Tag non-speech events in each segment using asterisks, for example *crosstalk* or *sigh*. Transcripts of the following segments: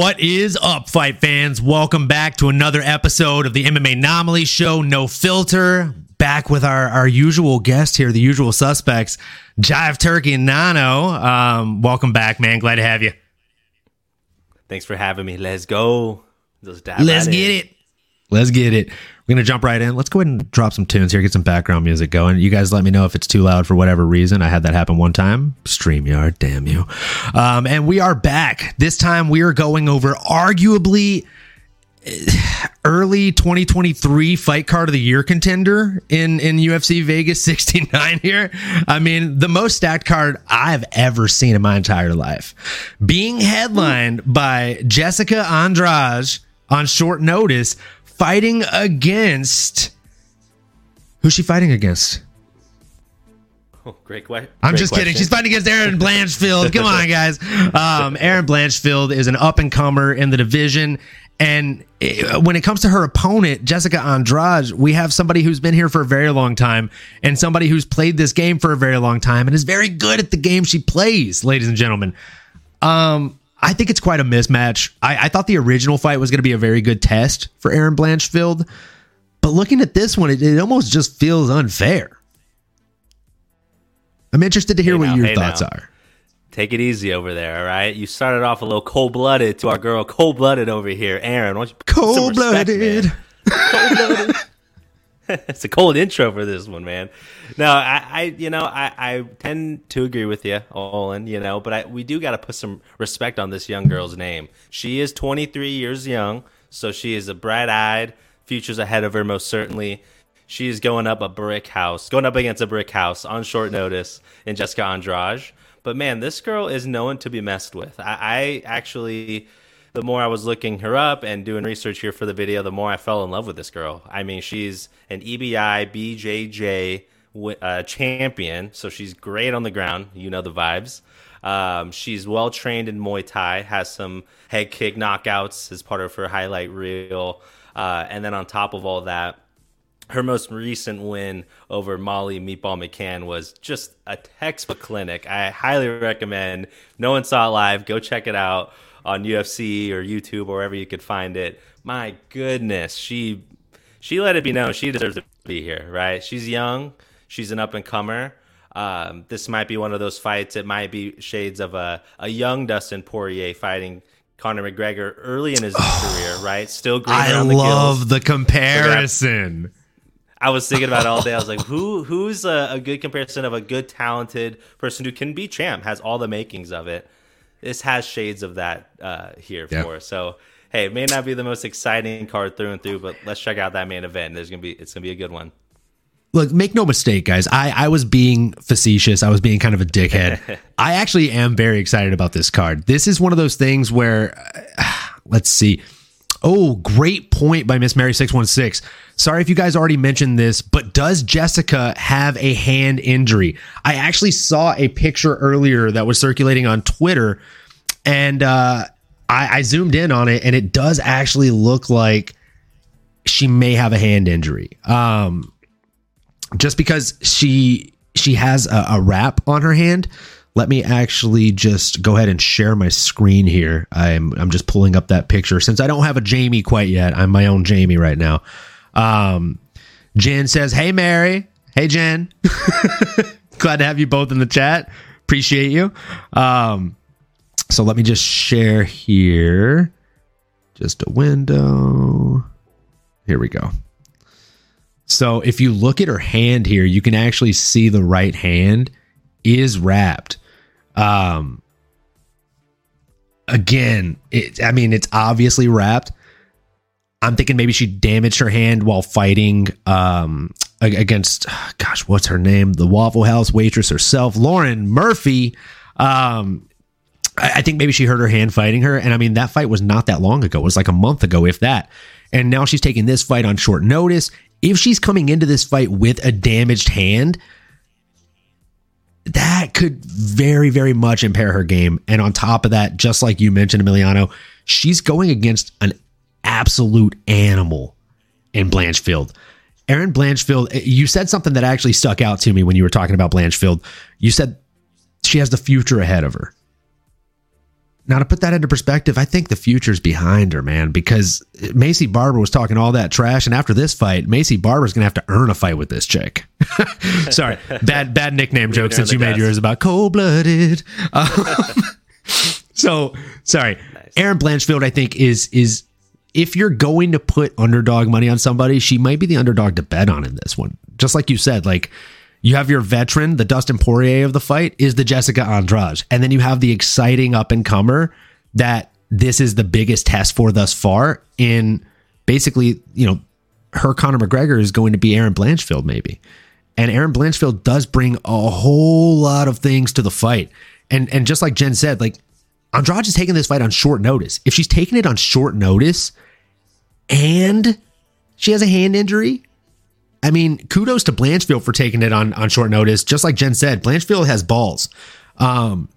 What is up, fight fans? Welcome back to another episode of the MMAnomaly Show, No Filter. Back with our, our usual guest here, the usual suspects, Jive Turkey and Nano. Um, welcome back, man. Glad to have you. Thanks for having me. Let's go. Let's, Let's right get in. it. Let's get it. We're gonna jump right in. Let's go ahead and drop some tunes here, get some background music going. You guys let me know if it's too loud for whatever reason. I had that happen one time. StreamYard, damn you. Um, and we are back. This time we are going over arguably eh, early 2023 fight card of the year contender in in UFC Vegas *laughs* 69 here. I mean, the most stacked card I've ever seen in my entire life. Being headlined by Jessica Andrade on short notice fighting against. Who's she fighting against? Oh, great, que- I'm great just question. kidding. She's fighting against Erin *laughs* Blanchfield. Come on, guys. Um, Erin Blanchfield is an up and comer in the division. And it, when it comes to her opponent, Jessica Andrade, we have somebody who's been here for a very long time and somebody who's played this game for a very long time and is very good at the game she plays, ladies and gentlemen. Um, I think it's quite a mismatch. I, I thought the original fight was going to be a very good test for Erin Blanchfield, but looking at this one, it, it almost just feels unfair. I'm interested to hear hey what now, your hey thoughts now. are. Take it easy over there, all right? You started off a little cold blooded to our girl, cold blooded over here, Aaron. Why don't cold blooded? Cold blooded. *laughs* it's a cold intro for this one, man. No, I, I you know, I, I tend to agree with you, Olin, you know, but I, we do got to put some respect on this young girl's name. She is 23 years young, so she is a bright eyed, future's ahead of her, most certainly. She is going up a brick house, going up against a brick house on short notice in Jessica Andrade. But man, this girl is known to be messed with. I, I actually the more I was looking her up and doing research here for the video, the more I fell in love with this girl. I mean, she's an EBI BJJ uh, champion, so she's great on the ground. You know the vibes. Um, she's well trained in Muay Thai, has some head kick knockouts as part of her highlight reel. Uh, and then on top of all that, her most recent win over Molly Meatball McCann was just a textbook clinic. I highly recommend. No one saw it live. Go check it out on UFC or YouTube or wherever you could find it. My goodness, she she let it be known she deserves to be here, right? She's young, she's an up and comer. Um, this might be one of those fights. It might be shades of a, a young Dustin Poirier fighting Conor McGregor early in his oh, *sighs* career, right? Still green I the love the comparison. I was thinking about it all day. I was like, *laughs* who who's a, a, good comparison of a good, talented person who can be champ, has all the makings of it this has shades of that uh, here yep. for us. So hey, it may not be the most exciting card through and through, but let's check out that main event. There's gonna be it's gonna be a good one. Look, make no mistake, guys. I, I was being facetious. I was being kind of a dickhead. *laughs* I actually am very excited about this card. This is one of those things where, uh, let's see. Oh, great point by Miss Mary 616. Sorry if you guys already mentioned this, but does Jessica have a hand injury? I actually saw a picture earlier that was circulating on Twitter, and uh, I, I zoomed in on it, and it does actually look like she may have a hand injury. Um, just because she she has a, a wrap on her hand let me actually just go ahead and share my screen here. I'm I'm just pulling up that picture since I don't have a Jamie quite yet. I'm my own Jamie right now. Um, Jen says, "Hey Mary, hey Jen, *laughs* glad to have you both in the chat. Appreciate you." Um, so let me just share here. Just a window. Here we go. So if you look at her hand here, you can actually see the right hand is wrapped. Um, again, it, I mean, it's obviously wrapped. I'm thinking maybe she damaged her hand while fighting um, against, *sighs* gosh, what's her name? The Waffle House waitress herself, Lauren Murphy. Um, I, I think maybe she hurt her hand fighting her. And I mean, that fight was not that long ago. It was like a month ago, if that. And now she's taking this fight on short notice. If she's coming into this fight with a damaged hand, that could very, very much impair her game. And on top of that, just like you mentioned, Emiliano, she's going against an absolute animal in Blanchfield. Erin Blanchfield, eh, you said something that actually stuck out to me when you were talking about Blanchfield. You said she has the future ahead of her. Now to put that into perspective, I think the future's behind her, man, because Maycee Barber was talking all that trash, and after this fight, Maycee Barber's gonna have to earn a fight with this chick. *laughs* Sorry, bad bad nickname *laughs* joke since you made yours about cold blooded. *laughs* Um, so sorry, nice. Erin Blanchfield, I think is is if you're going to put underdog money on somebody, she might be the underdog to bet on in this one. Just like you said, like you have your veteran, the Dustin Poirier of the fight is the Jessica Andrade. And then you have the exciting up and comer that this is the biggest test for thus far in basically, you know, her Conor McGregor is going to be Erin Blanchfield maybe. And Erin Blanchfield does bring a whole lot of things to the fight. And and just like Jen said, like Andrade is taking this fight on short notice. If she's taking it on short notice and she has a hand injury, I mean, kudos to Blanchfield for taking it on on short notice. Just like Jen said, Blanchfield has balls. Um,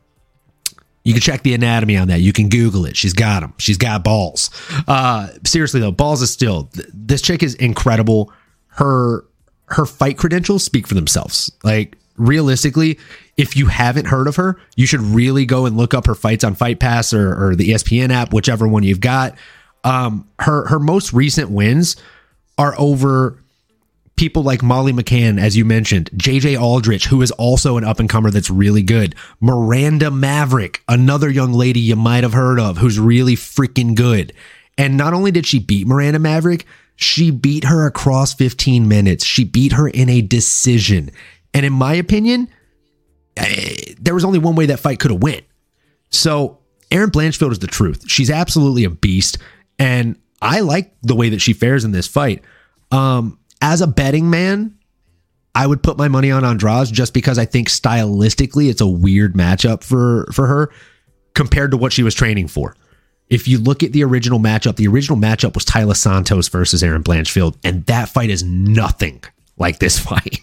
you can check the anatomy on that. You can Google it. She's got them. She's got balls. Uh, seriously though, balls is still. This chick is incredible. Her her fight credentials speak for themselves. Like realistically, if you haven't heard of her, you should really go and look up her fights on Fight Pass or, or the ESPN app, whichever one you've got. Um, her her most recent wins are over people like Molly McCann, as you mentioned, JJ Aldrich, who is also an up and comer that's really good, Miranda Maverick, another young lady you might have heard of who's really freaking good. And not only did she beat Miranda Maverick, she beat her across 15 minutes. She beat her in a decision. And in my opinion, eh, there was only one way that fight could have went. So Erin Blanchfield is the truth. She's absolutely a beast. And I like the way that she fares in this fight. Um, as a betting man, I would put my money on Andrade just because I think stylistically it's a weird matchup for for her compared to what she was training for. If you look at the original matchup, the original matchup was Taila Santos versus Erin Blanchfield, and that fight is nothing like this *laughs* fight.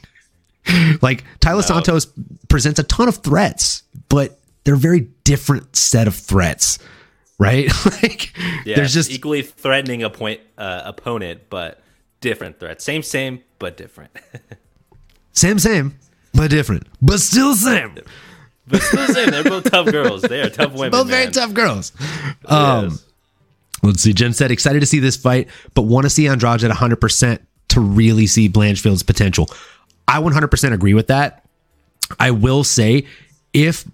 like Taila no. Santos presents a ton of threats, but they're a very different set of threats, right? *laughs* like yeah, there's just equally threatening a point uh, opponent, but different threats. Same, same, but different. same, same, but different. But still same. But still same. They're both tough girls. They are tough *laughs* women. Both man. very tough girls. Um, yes. Let's see. Jen said, excited to see this fight, but want to see Andrade at 100% to really see Blanchfield's potential. I 100% agree with that. I will say, if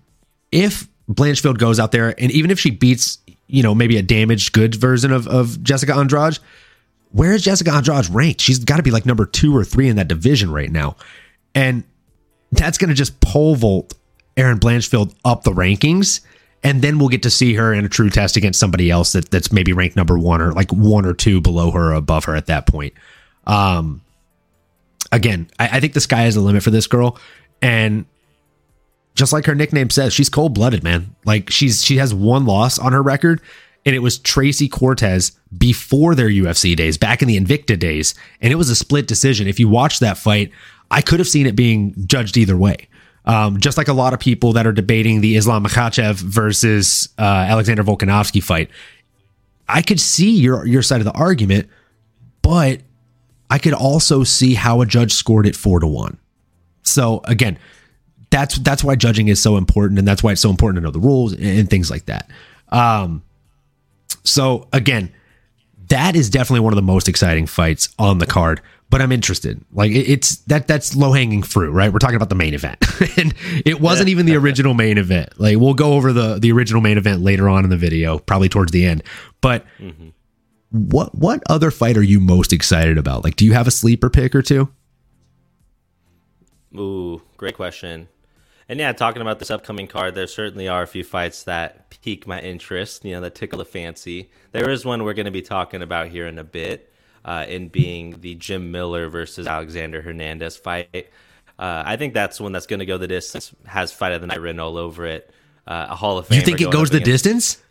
if Blanchfield goes out there and even if she beats, you know, maybe a damaged goods version of, of Jessica Andrade, where is Jessica Andrade ranked? She's got to be like number two or three in that division right now. And that's going to just pole vault Erin Blanchfield up the rankings. And then we'll get to see her in a true test against somebody else that, that's maybe ranked number one or like one or two below her or above her at that point. Um, again, I, I think the sky is the limit for this girl. And just like her nickname says, she's cold blooded, man. Like she's she has one loss on her record, and it was Tracy Cortez before their UFC days, back in the Invicta days, and it was a split decision. If you watch that fight, I could have seen it being judged either way. Um, just like a lot of people that are debating the Islam Makhachev versus uh, Alexander Volkanovski fight, I could see your your side of the argument, but I could also see how a judge scored it four to one. So again, that's that's why judging is so important, and that's why it's so important to know the rules and, and things like that. Um, so again, that is definitely one of the most exciting fights on the card. But I'm interested. Like it's that that's low hanging fruit, right? We're talking about the main event, *laughs* and it wasn't even the original main event. Like we'll go over the the original main event later on in the video, probably towards the end. But mm-hmm. what what other fight are you most excited about? Like, do you have a sleeper pick or two? Ooh, great question. And yeah, talking about this upcoming card, there certainly are a few fights that pique my interest, you know, that tickle the fancy. There is one we're going to be talking about here in a bit, uh, in being the Jim Miller versus Alexander Hernandez fight. Uh, I think that's one that's going to go the distance, has fight of the night written all over it. Uh, a Hall of Fame. You think it goes the against- distance?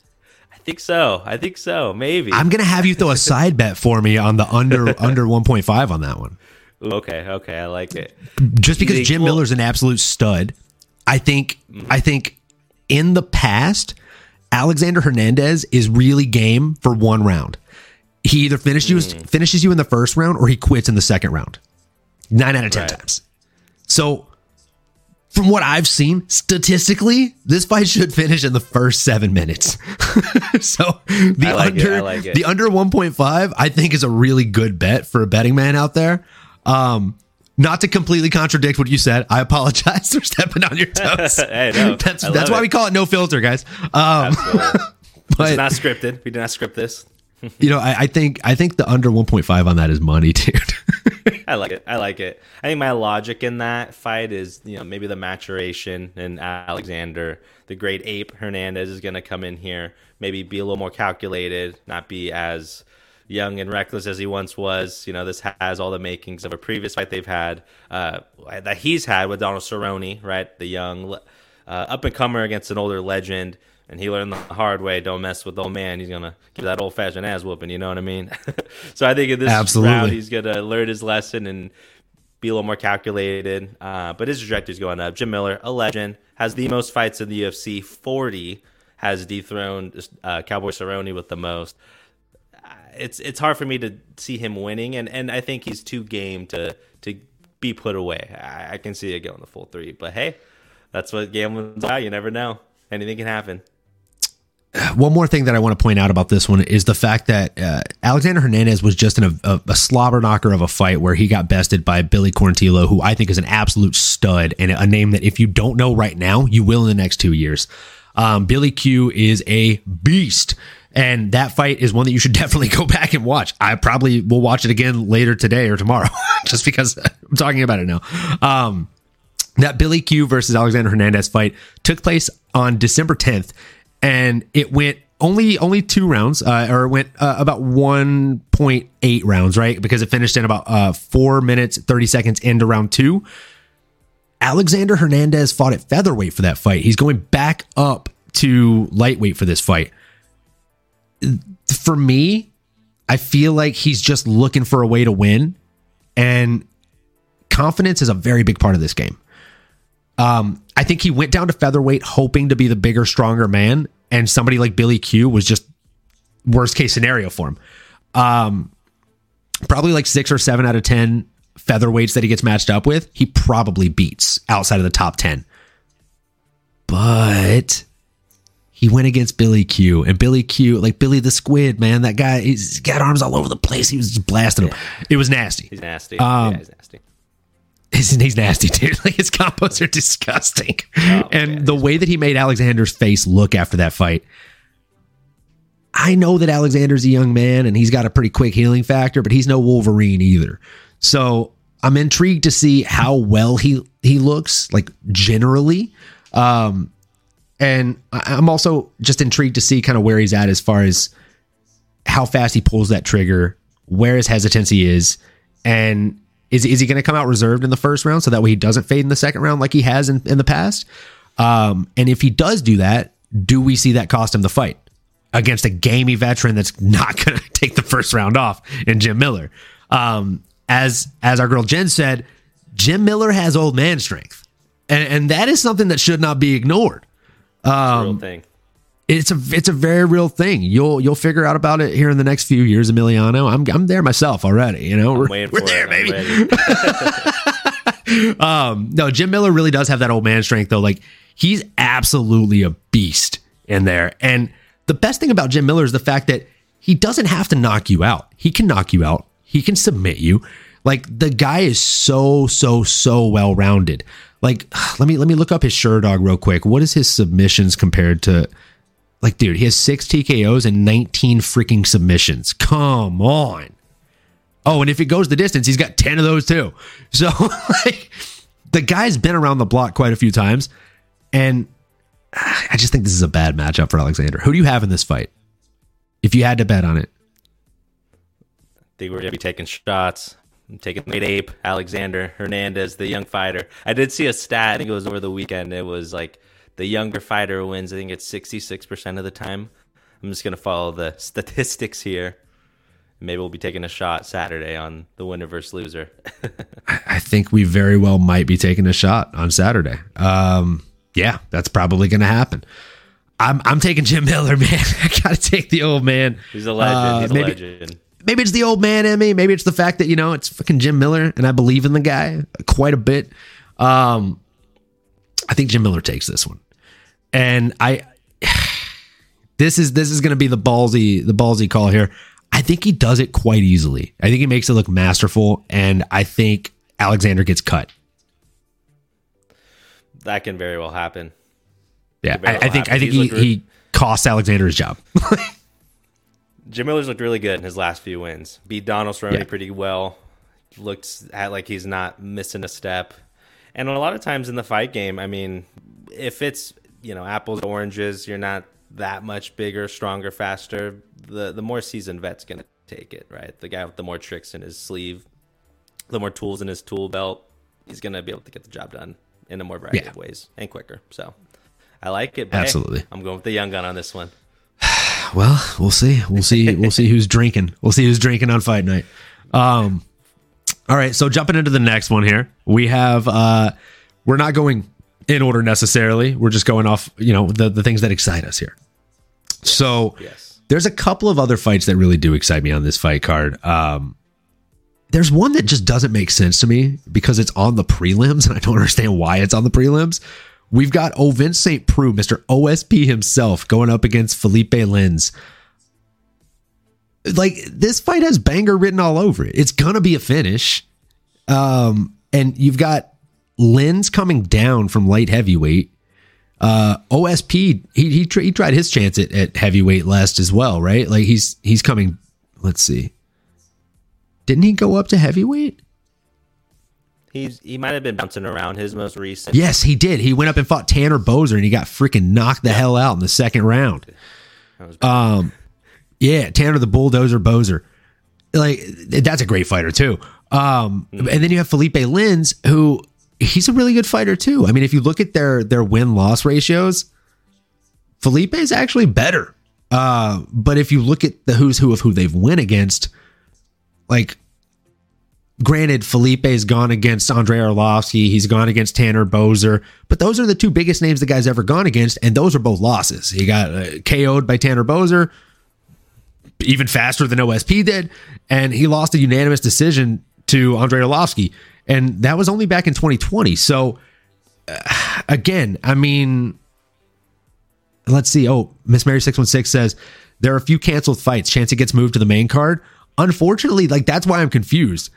I think so. I think so. Maybe. I'm gonna have you throw a side bet for me on the under *laughs* under 1.5 on that one. Okay, okay, I like it. Just because Jim Miller's an absolute stud, I think I think in the past, Alexander Hernandez is really game for one round. He either finishes you mm. finishes you in the first round or he quits in the second round. Nine out of ten right. times. So from what I've seen, statistically, this fight should finish in the first seven minutes. *laughs* so the like under like the under 1.5, I think is a really good bet for a betting man out there. Um, not to completely contradict what you said, I apologize *laughs* for stepping on your *laughs* toes. Hey, no, *laughs* that's that's why it. we call it no filter, guys. Um, but It's not scripted. We did not script this. you know, I, I think I think the under 1.5 on that is money, dude. I like it. I like it. I think my logic in that fight is, you know, maybe the maturation and Alexander, the great ape Hernandez is going to come in here, maybe be a little more calculated, not be as young and reckless as he once was. You know, this has all the makings of a previous fight they've had, uh, that he's had with Donald Cerrone, right? The young uh, up and comer against an older legend. And he learned the hard way. Don't mess with the old man. He's gonna give that old fashioned ass whooping. You know what I mean? *laughs* so I think in this Absolutely. round, he's gonna learn his lesson and be a little more calculated. Uh, but his trajectory's going up. Jim Miller, a legend, has the most fights in the UFC. Forty has dethroned uh, Cowboy Cerrone with the most. Uh, It's it's hard for me to see him winning, and, and I think he's too game to to be put away. I, I can see it going the full three, but hey, that's what gambling's about. You never know. Anything can happen. one more thing that I want to point out about this one is the fact that uh, Alexander Hernandez was just in a, a, a slobber knocker of a fight where he got bested by Billy Quarantillo, who I think is an absolute stud and a name that if you don't know right now, you will in the next two years. Um, Billy Q is a beast. And that fight is one that you should *laughs* definitely go back and watch. I probably will watch it again later today or tomorrow, *laughs* just because *laughs* I'm talking about it now. Um, that Billy Q versus Alexander Hernandez fight took place on December 10th, and it went only only two rounds, uh, or it went uh, about 1.8 rounds, right? Because it finished in about uh, four minutes 30 seconds into round two. Alexander Hernandez fought at featherweight for that fight. He's going back up to lightweight for this fight. For me, I feel like he's just looking for a way to win, and confidence is a very big part of this game. Um, I think he went down to featherweight hoping to be the bigger, stronger man, and somebody like Billy Q was just worst case scenario for him. Um, probably like six or seven out of ten featherweights that he gets matched up with, he probably beats outside of the top ten. But he went against Billy Q, and Billy Q, like Billy the Squid, man, that guy, he's got arms all over the place. He was just blasting him. It was nasty He's nasty. Um, yeah, he's nasty. he's, he's nasty, dude. *laughs* Like his combos are disgusting. *laughs* and man, the way that he made Alexander's face look after that fight, I know that Alexander's a young man and he's got a pretty quick healing factor, but he's no Wolverine either. So I'm intrigued to see how well he he looks, like generally. Um, and I'm also just intrigued to see kind of where he's at as far as how fast he pulls that trigger, where his hesitancy is, and is is he going to come out reserved in the first round so that way he doesn't fade in the second round like he has in, in the past? Um, and if he does do that, do we see that cost him the fight against a gamey veteran that's not *laughs* going to take the first round off in Jim Miller? Um, as as our girl Jen said, Jim Miller has old man strength, and and that is something that should not be ignored um, real thing. it's a it's a very real thing. You'll you'll figure out about it here in the next few years, Emiliano. I'm I'm there myself already. You know, we're, Waiting we're for there, it. Baby. *laughs* Um, no, Jim Miller really does have that old man strength though. Like he's absolutely a beast in there. And the best thing about Jim Miller is the fact that he doesn't have to knock you out. He can knock you out. He can submit you. Like the guy is so so so well rounded. Like *sighs* let me let me look up his Sherdog real quick. What is his submissions compared to like dude, he has 6 TKOs and 19 freaking submissions. Come on. Oh, and if it goes the distance, he's got 10 of those too. *laughs* So, like, the guy's been around the block quite a few times. And *sighs* I just think this is a bad matchup for Alexander. Who do you have in this fight? If you had to bet on it, I think we're gonna be taking shots. I'm taking late ape, Alexander Hernandez, the young fighter. I did see a stat. I think it was over the weekend. It was like the younger fighter wins. I think it's 66 percent of the time. I'm just gonna follow the *laughs* statistics here. Maybe we'll be taking a shot Saturday on the winner versus loser. *laughs* I think we very well might be taking a shot on Saturday. Um, yeah, that's probably going to happen. I'm I'm taking Jim Miller, *laughs* man. I got to take the old man. He's a legend. Uh, He's a maybe- legend. Maybe it's the old man in me. Maybe it's the fact that you know it's fucking Jim Miller, and I believe in the guy quite a bit. Um, I think Jim Miller takes this one, and I. *sighs* This is this is going to be the ballsy the ballsy call here. I think he does it quite easily. I think he makes it look masterful, and I think Alexander gets cut. That can very well happen. Yeah, I, I, think I think he, he costs Alexander his job. *laughs* Jim Miller's looked really good in his last few wins. Beat Donald Cerrone yeah. pretty well. Looks at like he's not missing a step. And a lot of times in the fight game, I mean, if it's you know apples oranges, you're not that much bigger, stronger, faster, the the more seasoned vet's gonna take it, right? The guy with the more tricks in his sleeve, the more tools in his tool belt, he's gonna be able to get the job done in a more variety yeah. of ways and quicker. So I like it. Absolutely. Hey, I'm going with the young gun on this one. Well, we'll see. We'll see. We'll see who's drinking. We'll see who's drinking on fight night. Um, all right. So jumping into the next one here, we have. uh We're not going in order necessarily. We're just going off, you know, the the things that excite us here. So yes. there's a couple of other fights that really do excite me on this fight card. Um, there's one that just doesn't make sense to me because it's on the prelims, and I don't *laughs* understand why it's on the prelims. We've got Ovince St. Preux, Mr. OSP himself, going up against Felipe Lins. Like this fight has banger written all over it. It's gonna be a finish. Um, and you've got Lins coming down from light heavyweight. Uh, OSP he he, he tried his chance at, at heavyweight last as well, right? Like he's he's coming. Let's see. Didn't he go up to heavyweight? He's he might have been bouncing around his most recent. Yes, he did. He went up and fought Tanner Boser, and he got freaking knocked the yeah. hell out in the second round. Um, yeah, Tanner the Bulldozer Boser. Like that's a great fighter too. Um, mm-hmm. and then you have Felipe Lins, who he's a really good fighter too. I mean, if you look at their their win loss ratios, Felipe is actually better. Uh, but if you look at the who's who of who they've win against, like granted, Felipe's gone against Andrei Arlovsky, he's gone against Tanner Boser, but those are the two biggest names the guy's ever gone against, and those are both losses. He got uh, KO'd by Tanner Boser, even faster than OSP did, and he lost a unanimous decision to Andrei Arlovsky and that was only back in 2020. So uh, again, I mean, let's see. Oh, Miss Mary 616 says there are a few canceled fights. Chance it gets moved to the main card. Unfortunately, like that's why I'm confused.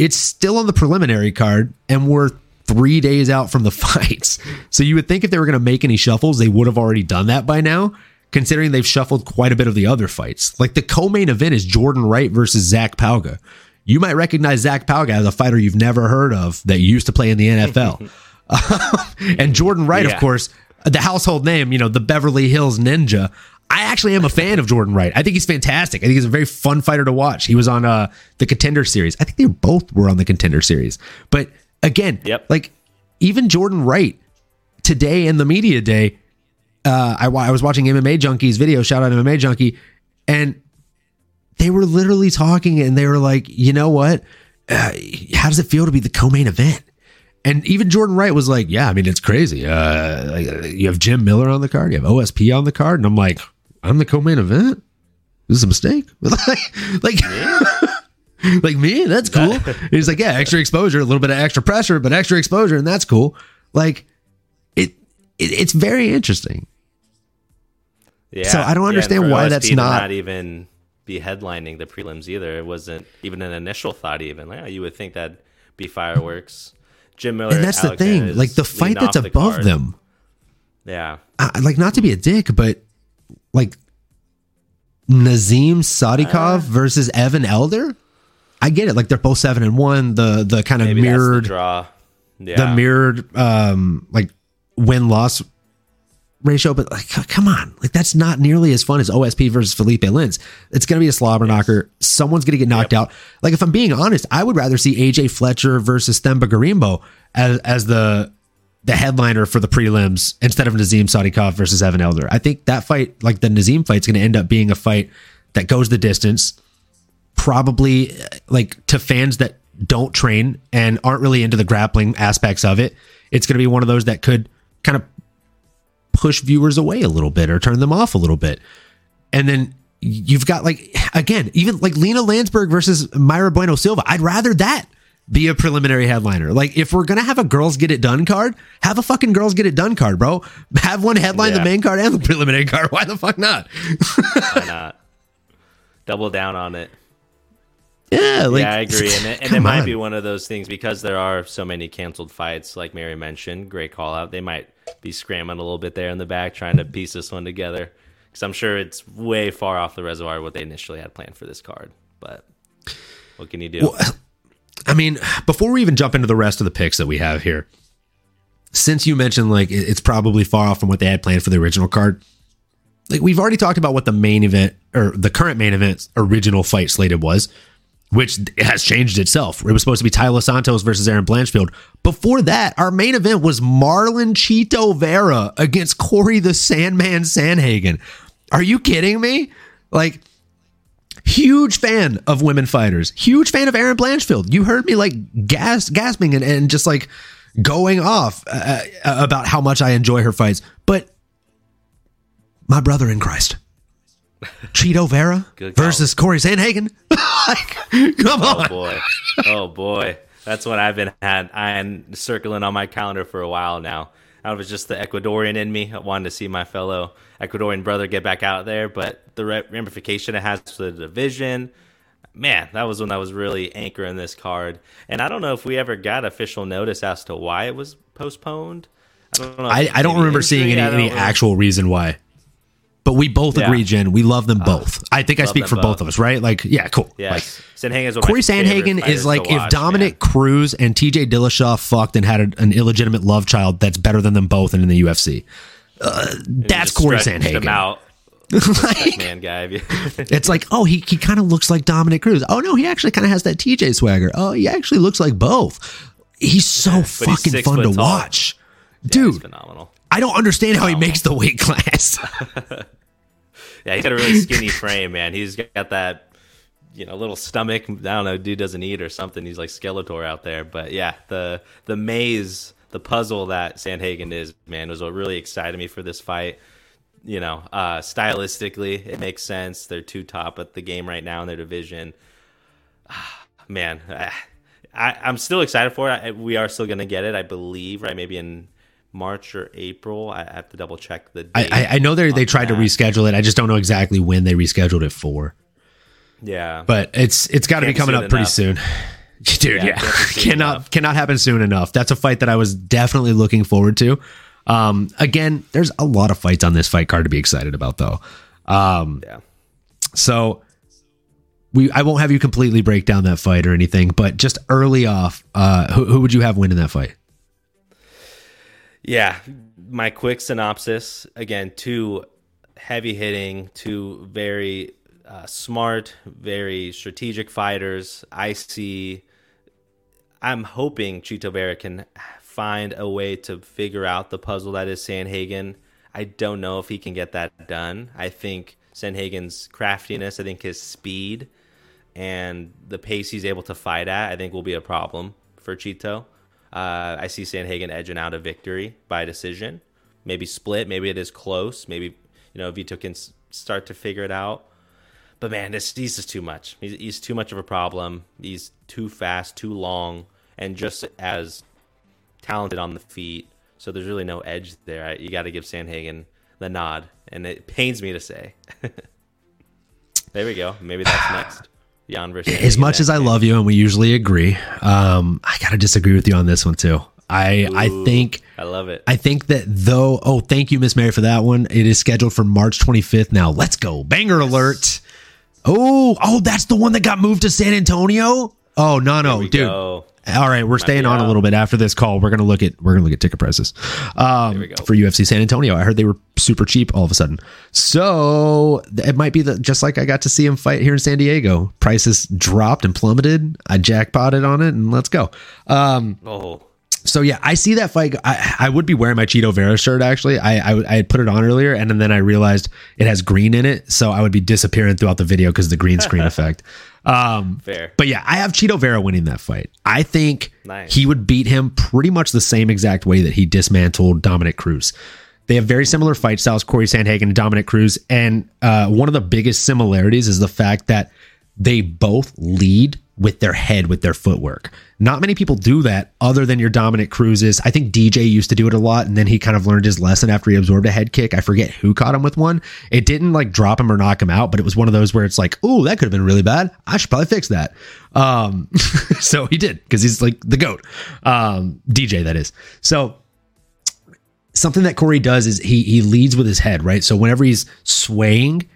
It's still on the preliminary card, and we're three days out from the *laughs* fights. So you would think if they were going to make any shuffles, they would have already done that by now, considering they've shuffled quite a bit of the other fights. Like the co main event is Jordan Wright versus Zach Pauga you might recognize Zach Pauga as a fighter you've never heard of that used to play in the NFL. *laughs* *laughs* and Jordan Wright, yeah. of course, the household name, you know, the Beverly Hills Ninja. I actually am a fan of Jordan Wright. I think he's fantastic. I think he's a very fun fighter to watch. He was on uh, the Contender Series. I think they both were on the Contender Series. But again, yep. like even Jordan Wright today in the media day, uh, I, I was watching MMA Junkie's video. Shout out MMA Junkie, and they were literally talking and they were like, you know what? Uh, how does it feel to be the co-main event? And even Jordan Wright was like, yeah, I mean, it's crazy. Uh, you have Jim Miller on the card, you have OSP on the card, and I'm like, I'm the co-main event. This is a mistake. *laughs* like, like, *laughs* like me, that's cool. *laughs* he's like, yeah, extra exposure, a little bit of extra pressure, but extra exposure, and that's cool. Like, it, it it's very interesting. Yeah. So I don't understand yeah, why OSP that's not, not even be headlining the prelims either. It wasn't even an initial thought. Even like, oh, you would think that'd be fireworks. Jim Miller, and that's the thing. Like the fight that's above them. Yeah, I, like not to be a dick, but like Nazim Sadikov uh, versus Evan Elder. I get it. Like they're both seven and one. The the kind of mirrored draw. Yeah. The mirrored um like win loss ratio, but like, come on, like that's not nearly as fun as OSP versus Felipe Lins. It's going to be a slobber knocker. Someone's going to get knocked yep. out. Like if I'm being honest, I would rather see AJ Fletcher versus Themba Gorimbo as as the the headliner for the prelims instead of Nazim Sadikov versus Evan Elder. I think that fight, like the Nazim fight, is going to end up being a fight that goes the distance. Probably uh, like to fans that don't train and aren't really into the grappling aspects of it. It's going to be one of those that could kind of push viewers away a little bit or turn them off a little bit. And then you've got like again, even like Lina Lansberg versus Mayra Bueno Silva. I'd rather that be a preliminary headliner. Like if we're gonna have a girls get it done card, have a fucking girls get it done card, bro. Have one headline Yeah. the main card and the preliminary card. *laughs* Why the fuck not? Why *laughs* not? Double down on it. yeah, like yeah, I agree. And *laughs* it, and it might on. be one of those things because there are so many canceled fights, like Mary mentioned. Great call out. They might be scrambling a little bit there in the back, trying to piece this one together. Because I'm sure it's way far off the reservoir what they initially had planned for this card. But what can you do? I mean, before we even jump into the rest of the picks that we have here, since you mentioned like it's probably far off from what they had planned for the original card, like we've already talked about what the main event or the current main event's original fight slated was, which has changed itself. It was supposed to be Taila Santos versus Erin Blanchfield. Before that, our main event was Marlon Chito Vera against Corey the Sandman Sandhagen. Are you kidding me? Like, huge fan of women fighters huge fan of erin blanchfield you heard me like gas gasping and, and just like going off uh, uh, about how much i enjoy her fights but my brother in christ chito vera *laughs* versus corey sandhagen *laughs* like come Oh on boy. Oh boy. That's what I've been had I'm circling on my calendar for a while now. That was just the Ecuadorian in me. I wanted to see my fellow Ecuadorian brother get back out there, but the ramification it has for the division, man, that was when I was really anchoring this card. And I don't know if we ever got official notice as to why it was postponed. I don't know. I, I don't remember seeing any, any actual reason why but we both Yeah. agree jen we love them uh, both i think i speak for both. both. of us right like yeah cool like, Yes. Sandhagen is one of my Corey favorite Sandhagen is to like if Dominick man. Cruz and TJ Dillashaw fucked and had a, an illegitimate love child that's better than them both and in the UFC. Uh, that's Corey Sandhagen. out. *laughs* Like, *laughs* Man, guy. *laughs* it's like, oh, he, he kind of looks like Dominick Cruz. Oh, no, he actually kind of has that TJ swagger. Oh, he actually looks like both. He's so he's fucking six fun to tall. watch. He's Dude, phenomenal. I don't understand how he makes the weight class. Yeah, he's got a really skinny frame, man. He's got that, you know, little stomach. I don't know, dude doesn't eat or something. He's like Skeletor out there. But yeah, the the maze, the puzzle that Sandhagen is, man, was what really excited me for this fight. You know, uh, stylistically, it makes sense. They're two top at the game right now in their division. Ah, man, I, I, I'm still excited for it. I, we are still going to get it, I believe, right? Maybe in March or April. I have to double check the I, date. I, I know they they tried to reschedule it. I just don't know exactly when they rescheduled it for. Yeah. but it's it's got to be coming up pretty soon. *laughs* Dude, Yeah, yeah, can't be soon cannot enough. cannot happen soon enough. That's a fight that I was definitely looking forward to. Um, again, there's a lot of fights on this fight card to be excited about, though. Um, yeah. so we I won't have you completely break down that fight or anything, but just early off, uh, who, who would you have win in that fight? Yeah, my quick synopsis again: two heavy hitting, two very uh, smart, very strategic fighters. I see. I'm hoping Chito Vera can find a way to figure out the puzzle that is Sandhagen. I don't know if he can get that done. I think Sandhagen's craftiness, I think his speed, and the pace he's able to fight at, I think will be a problem for Chito. Uh, I see Sandhagen edging out a victory by decision, maybe split, maybe it is close, maybe you know Vito can start to figure it out. But man, this he's just too much. He's, he's too much of a problem. He's too fast, too long, and just as talented on the feet. So there's really no edge there. You got to give Sandhagen the nod, and it pains me to say. *laughs* there we go. Maybe that's *sighs* next. Jan versus As much as I game. love you, and we usually agree, um, I gotta disagree with you on this one too. I I think I love it. I think that though, oh, thank you, Miss Mary, for that one. It is scheduled for March 25th now. Let's go. Banger alert. Oh, oh, that's the one that got moved to San Antonio. Oh, no, no, dude. go. All right, we're staying on a little bit after this call. We're gonna look at we're gonna look at ticket prices um, for UFC San Antonio. I heard they were super cheap all of a sudden, so it might be that just like I got to see him fight here in San Diego, prices dropped and plummeted. I jackpotted on it, and let's go. Um, Oh, so yeah, I see that fight. I, I would be wearing my Chito Vera shirt actually. I, I I had put it on earlier, and then I realized it has green in it, so I would be disappearing throughout the video because the green screen *laughs* effect. Um, fair. but yeah, I have Chito Vera winning that fight. I think Nice. he would beat him pretty much the same exact way that he dismantled Dominick Cruz. They have very similar fight styles, Corey Sandhagen and Dominick Cruz. And uh, one of the biggest similarities is the fact that they both lead with their head, with their footwork. Not many people do that other than your dominant cruises. I think DJ used to do it a lot and then he kind of learned his lesson after he absorbed a head kick. I forget who caught him with one. It didn't like drop him or knock him out, but it was one of those where it's like, oh, that could have been really bad. I should probably fix that. Um, *laughs* so he did because he's like the GOAT. Um, DJ, that is. So something that Corey does is he he leads with his head, right? So whenever he's swaying,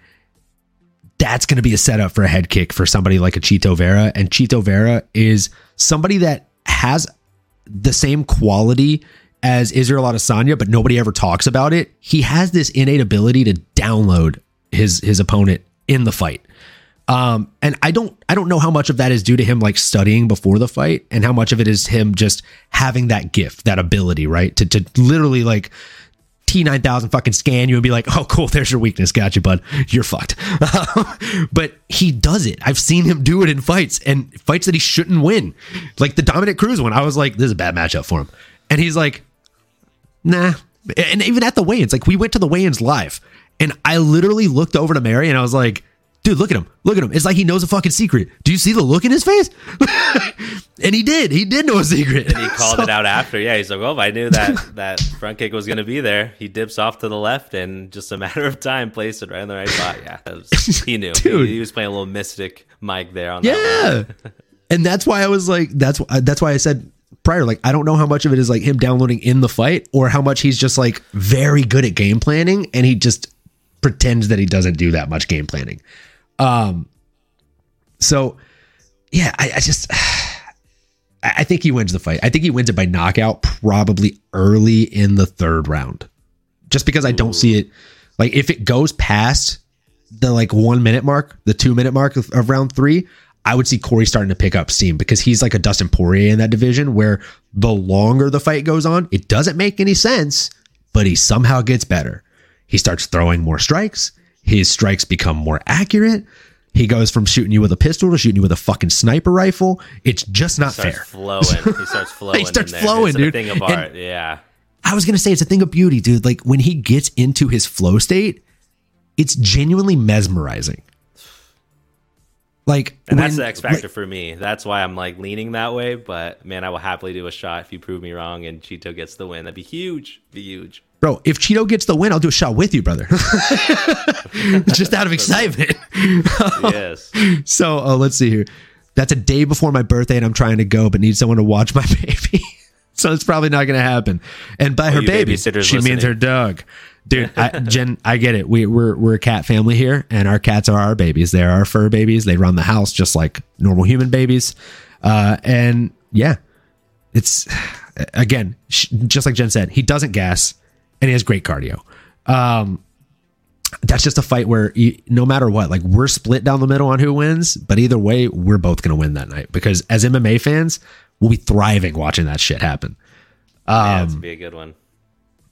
that's going to be a setup for a head kick for somebody like a Chito Vera. And Chito Vera is somebody that has the same quality as Israel Adesanya, but nobody ever talks about it. He has this innate ability to download his his opponent in the fight. Um, and I don't I don't know how much of that is due to him like studying before the fight and how much of it is him just having that gift, that ability, right? To to literally like T9000 fucking scan you and be like, oh, cool, there's your weakness. Got you, bud. You're fucked. *laughs* but he does it. I've seen him do it in fights and fights that he shouldn't win. Like the Dominick Cruz one, I was like, this is a bad matchup for him. And he's like, nah. And even at the weigh ins, like we went to the weigh ins live and I literally looked over to Mary and I was like, dude, look at him. Look at him. It's like he knows a fucking secret. Do you see the look in his face? *laughs* and he did. He did know a secret. And he *laughs* called so, it out after. Yeah, he's like, well, I knew that *laughs* that front kick was going to be there. He dips off to the left and just a matter of time placed it right in the right spot. Yeah, was, he knew. Dude. He, he, was playing a little mystic Mike there on the left. yeah. and that's why I was like, that's uh, that's why I said prior, like, I don't know how much of it is like him downloading in the fight or how much he's just like very good at game planning and he just pretends that he doesn't do that much game planning. Um, so yeah, I, I just *sighs* I think he wins the fight. I think he wins it by knockout, probably early in the third round, just because I don't see it. Like if it goes past the like one minute mark, the two minute mark of, of round three, I would see Corey starting to pick up steam because he's like a Dustin Poirier in that division where the longer the fight goes on, it doesn't make any sense, but he somehow gets better. He starts throwing more strikes. His strikes become more accurate. He goes from shooting you with a pistol to shooting you with a fucking sniper rifle. It's just not fair. Flowing. He *laughs* starts flowing. he starts flowing, it's dude. thing of art. And yeah. I was gonna say it's a thing of beauty, dude. Like when he gets into his flow state, it's genuinely mesmerizing. Like, and that's the X factor like, for me. That's why I'm like leaning that way. But man, I will happily do a shot if you prove me wrong and Chito gets the win. That'd be huge. Be huge. Bro, if Chito gets the win, I'll do a shot with you, brother. *laughs* Just out of excitement. *laughs* yes. So uh, let's see here. That's a day before my birthday, and I'm trying to go, but need someone to watch my *laughs* baby. so it's probably not going to happen. And by oh, her baby, she listening. means her dog. Dude, I, Jen, I get it. We, we're we're a cat family here, and our cats are our babies. They're our fur babies. They run the house just like normal human babies. Uh, and yeah, it's *sighs* again just like Jen said. He doesn't gas and he has great cardio. Um, that's just a fight where you, no matter what, like we're split down the middle on who wins, but either way, we're both going to win that night because as MMA fans, we'll be thriving watching that shit happen. Um, yeah, that's gonna be a good one.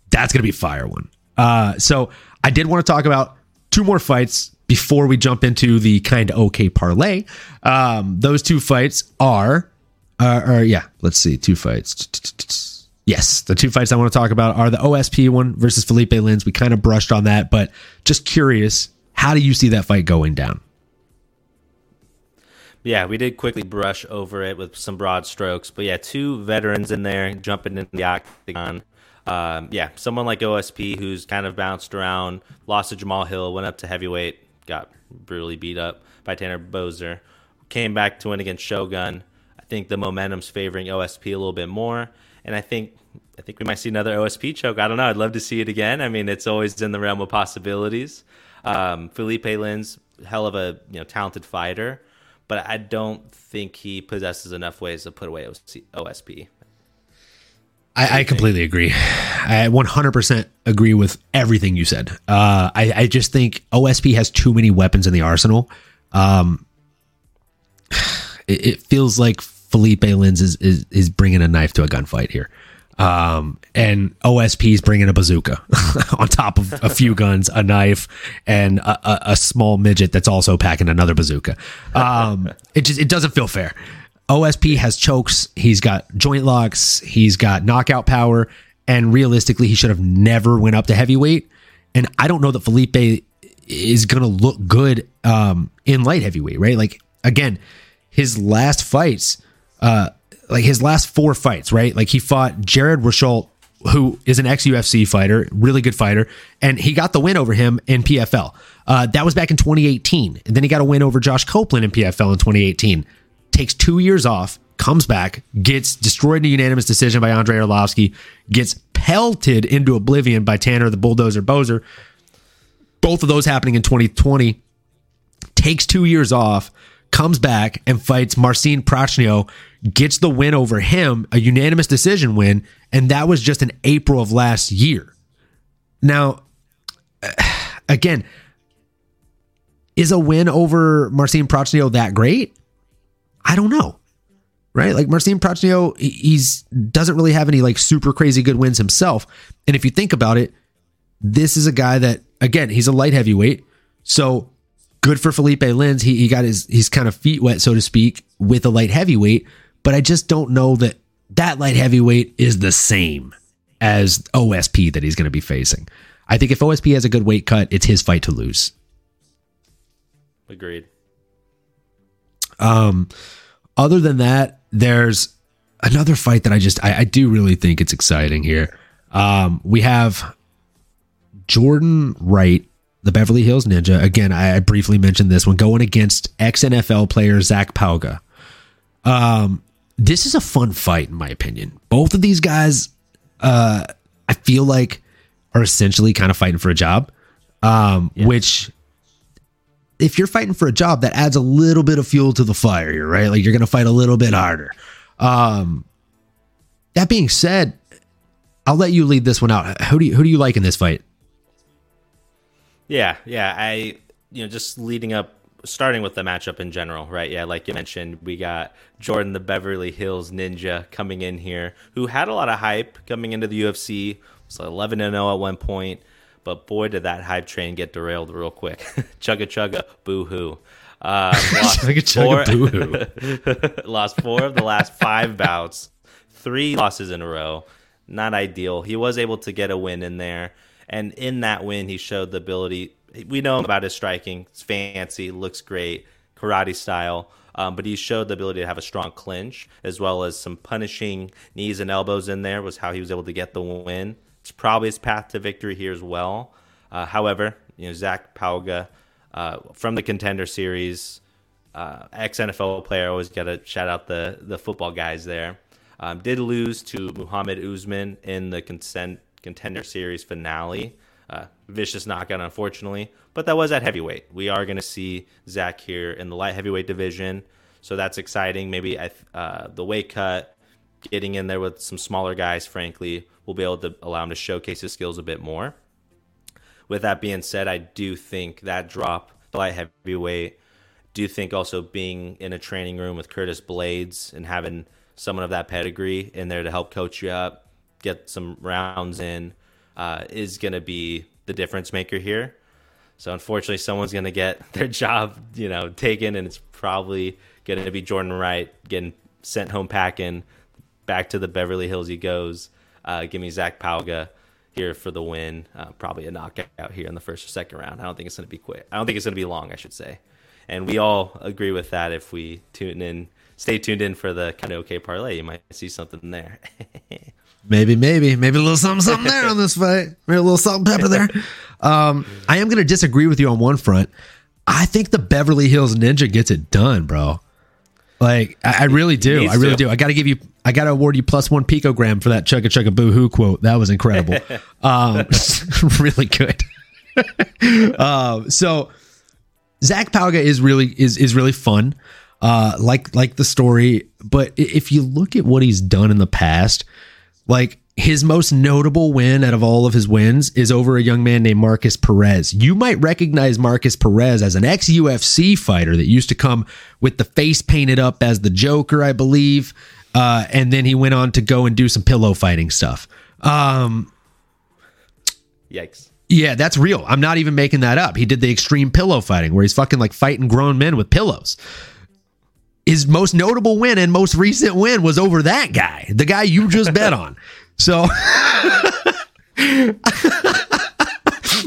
That's going to be fire one. Uh, so I did want to talk about two more fights before we jump into the kind of okay parlay. Um, those two fights are, uh, or yeah, let's see, two fights. Yes, the two fights I want to talk about are the OSP one versus Felipe Lins. We kind of brushed on that, but just curious, how do you see that fight going down? Yeah, we did quickly brush over it with some broad strokes, but yeah, two veterans in there jumping in the octagon. Um, yeah, someone like OSP who's kind of bounced around, lost to Jamal Hill, went up to heavyweight, got brutally beat up by Tanner Boser, came back to win against Shogun. I think the momentum's favoring OSP a little bit more and I think I think we might see another OSP choke. I don't know. I'd love to see it again. I mean, it's always in the realm of possibilities. Um, Felipe Lins, hell of a you know talented fighter, but I don't think he possesses enough ways to put away OSP. I, I completely agree. I 100% agree with everything you said. Uh, I, I just think OSP has too many weapons in the arsenal. Um, *sighs* it, it feels like Felipe Lins is, is, is bringing a knife to a gunfight here. Um, and OSP is bringing a bazooka *laughs* on top of a few guns, a knife, and a, a, a, small midget that's also packing another bazooka. Um, it just it doesn't feel fair. OSP has chokes. He's got joint locks. He's got knockout power. And realistically, he should have never went up to heavyweight. And I don't know that Felipe is going to look good um, in light heavyweight, right? Like again, his last fights, uh, like his last four fights, right? Like he fought Jared Rosholt, who is an ex UFC fighter, really good fighter, and he got the win over him in PFL. Uh, that was back in 2018. And then he got a win over Josh Copeland in PFL in 2018. Takes two years off, comes back, gets destroyed in a unanimous decision by Andrei Arlovsky, gets pelted into oblivion by Tanner the Bulldozer Boser. Both of those happening in 2020. Takes two years off, comes back and fights Marcin Prachnio, gets the win over him, a unanimous decision win, and that was just in April of last year. Now, uh, again, is a win over Marcin Prachnio that great? I don't know. Right? Like Marcin Prachnio, he's doesn't really have any like super crazy good wins himself. And if you think about it, this is a guy that again, he's a light heavyweight. So good for Felipe Lins. He he got his his kind of feet wet, so to speak, with a light heavyweight. But I just don't know that that light heavyweight is the same as OSP that he's going to be facing. I think if OSP has a good weight cut, it's his fight to lose. Agreed. Um, other than that, there's another fight that I just I, I do really think it's exciting here. Um, we have Jordan Wright, the Beverly Hills Ninja. Again, I, I briefly mentioned this one going against ex NFL player Zach Pauga. Um, this is a fun fight in my opinion. Both of these guys, uh, I feel like are essentially kind of fighting for a job. Um, yeah. which if you're fighting for a job, that adds a little bit of fuel to the fire here, right? Like you're going to fight a little bit harder. Um, that being said, I'll let you lead this one out. Who do you who do you like in this fight? Yeah, yeah, I you know just leading up, starting with the matchup in general, right? Yeah, like you mentioned, we got Jordan the Beverly Hills Ninja coming in here, who had a lot of hype coming into the UFC. Was 11 and 0 at one point. But boy, did that hype train get derailed real quick. *laughs* chugga chugga, boo hoo. Uh, *laughs* lost, chugga, chugga, four, *laughs* lost four of the last five bouts, three losses in a row. Not ideal. He was able to get a win in there. And in that win, he showed the ability. We know about his striking. It's fancy, looks great, karate style. Um, but he showed the ability to have a strong clinch as well as some punishing knees and elbows in there was how he was able to get the win. It's probably his path to victory here as well. Uh, however, you know Zach Pauga uh, from the Contender Series, uh, ex NFL player. Always got to shout out the the football guys there. Um, did lose to Muhammad Usman in the consent Contender Series finale. Uh, vicious knockout, unfortunately, but that was at heavyweight. We are going to see Zach here in the light heavyweight division, so that's exciting. Maybe uh, the weight cut, getting in there with some smaller guys, frankly, will be able to allow him to showcase his skills a bit more. With that being said, I do think that drop, the light heavyweight, do think also being in a training room with Curtis Blaydes and having someone of that pedigree in there to help coach you up, get some rounds in, uh, is going to be the difference maker here. So unfortunately, someone's going to get *laughs* their job, you know, taken, and it's probably going to be Jordan Wright getting sent home packing. Back to the Beverly Hills he goes. Uh, give me Zach Pauga here for the win. Uh, probably a knockout here in the first or second round. I don't think it's going to be quick. I don't think it's going to be long, I should say. And we all agree with that. If we tune in, stay tuned in for the kind of okay parlay, you might see something there. *laughs* maybe, maybe, maybe a little something, something there on *laughs* this fight. Maybe a little salt and pepper there. Um, I am going to disagree with you on one front. I think the Beverly Hills Ninja gets it done, bro. Like I, I really do. I really to. do. I got to give you. I got to award you plus one picogram for that chugga chugga boo hoo quote. That was incredible. *laughs* um, *laughs* really good. uh, so Zach Pauga is really is is really fun. Uh, like like the story, but if you look at what he's done in the past, like his most notable win out of all of his wins is over a young man named Marcus Perez. You might recognize Marcus Perez as an ex UFC fighter that used to come with the face painted up as the Joker, I believe. Uh, and then he went on to go and do some pillow fighting stuff. Um, Yikes. Yeah, that's real. I'm not even making that up. He did the extreme pillow fighting where he's fucking like fighting grown men with pillows. His most notable win and most recent win was over that guy, the guy you just bet *laughs* on. So *laughs*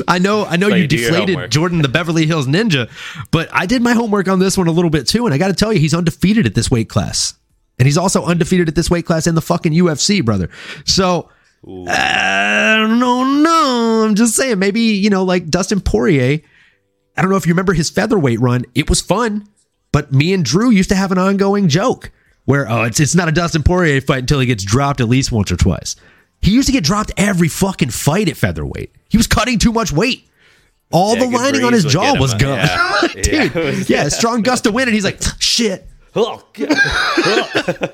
I know, I know So you, you deflated. Jordan the Beverly Hills Ninja, but I did my homework on this one a little bit too, and I got to tell you, he's undefeated at this weight class, and he's also undefeated at this weight class in the fucking UFC, brother. So I don't know. I'm just saying, maybe you know, like Dustin Poirier. I don't know if you remember his featherweight run. It was fun, but me and Drew used to have an ongoing joke where oh, it's it's not a Dustin Poirier fight until he gets dropped at least once or twice. He used to get dropped every fucking fight at featherweight. He was cutting too much weight. All Yeah, the lining on his jaw was uh, gone. yeah. *laughs* Dude, Yeah, was- yeah, strong *laughs* gust to win, and he's like, shit. Oh. *laughs*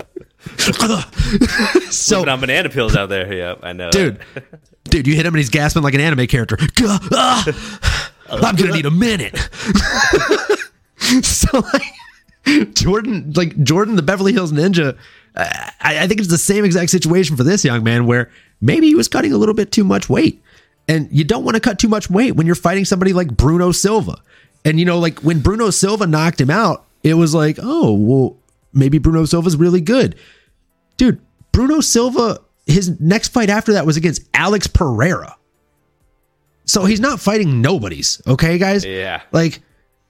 So, on banana pills out there. Yep, I know. dude, dude, you hit him and he's gasping like an anime character. I'm gonna need a minute. *laughs* so, like, Jordan, like Jordan, the Beverly Hills Ninja, uh, I, I think it's the same exact situation for this young man where maybe he was cutting a little bit too much weight, and you don't want to cut too much weight when you're fighting somebody like Bruno Silva. And you know, like when Bruno Silva knocked him out, it was like, oh, well, maybe Bruno Silva's really good dude, Bruno Silva, his next fight after that was against Alex Pereira. So he's not fighting nobodies, okay, guys? Yeah. Like,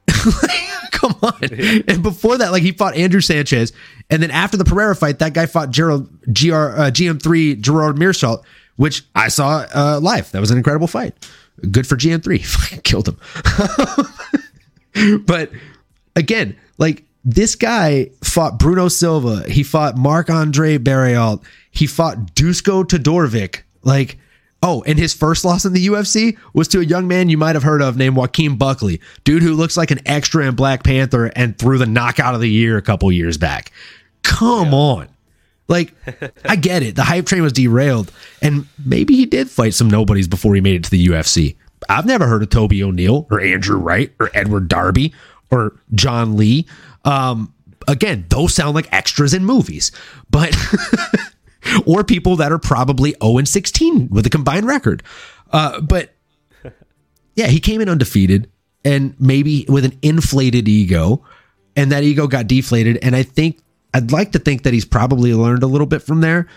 *laughs* come on. And before that, like he fought Andrew Sanchez, and then after the Pereira fight, that guy fought Gerald GR uh, GM3 Gerard Meerschaert, which I saw uh, live. That was an incredible fight. Good for GM3. *laughs* Fucking killed him. *laughs* but again, like this guy fought Bruno Silva. He fought Marc Andre Barriault. He fought Dusko Todorovic. Like, oh, and his first loss in the UFC was to a young man you might have heard of named Joaquin Buckley, dude who looks like an extra in Black Panther and threw the knockout of the year a couple years back. Come on. Like, *laughs* I get it. The hype train was derailed, and maybe he did fight some nobodies before he made it to the UFC. I've never heard of Toby O'Neill or Andrew Wright or Edward Darby or John Lee. Um, again, those sound like extras in movies, but *laughs* or people that are probably 0 and 16 with a combined record. Uh, but *laughs* yeah, he came in undefeated and maybe with an inflated ego, and that ego got deflated. And I think I'd like to think that he's probably learned a little bit from there.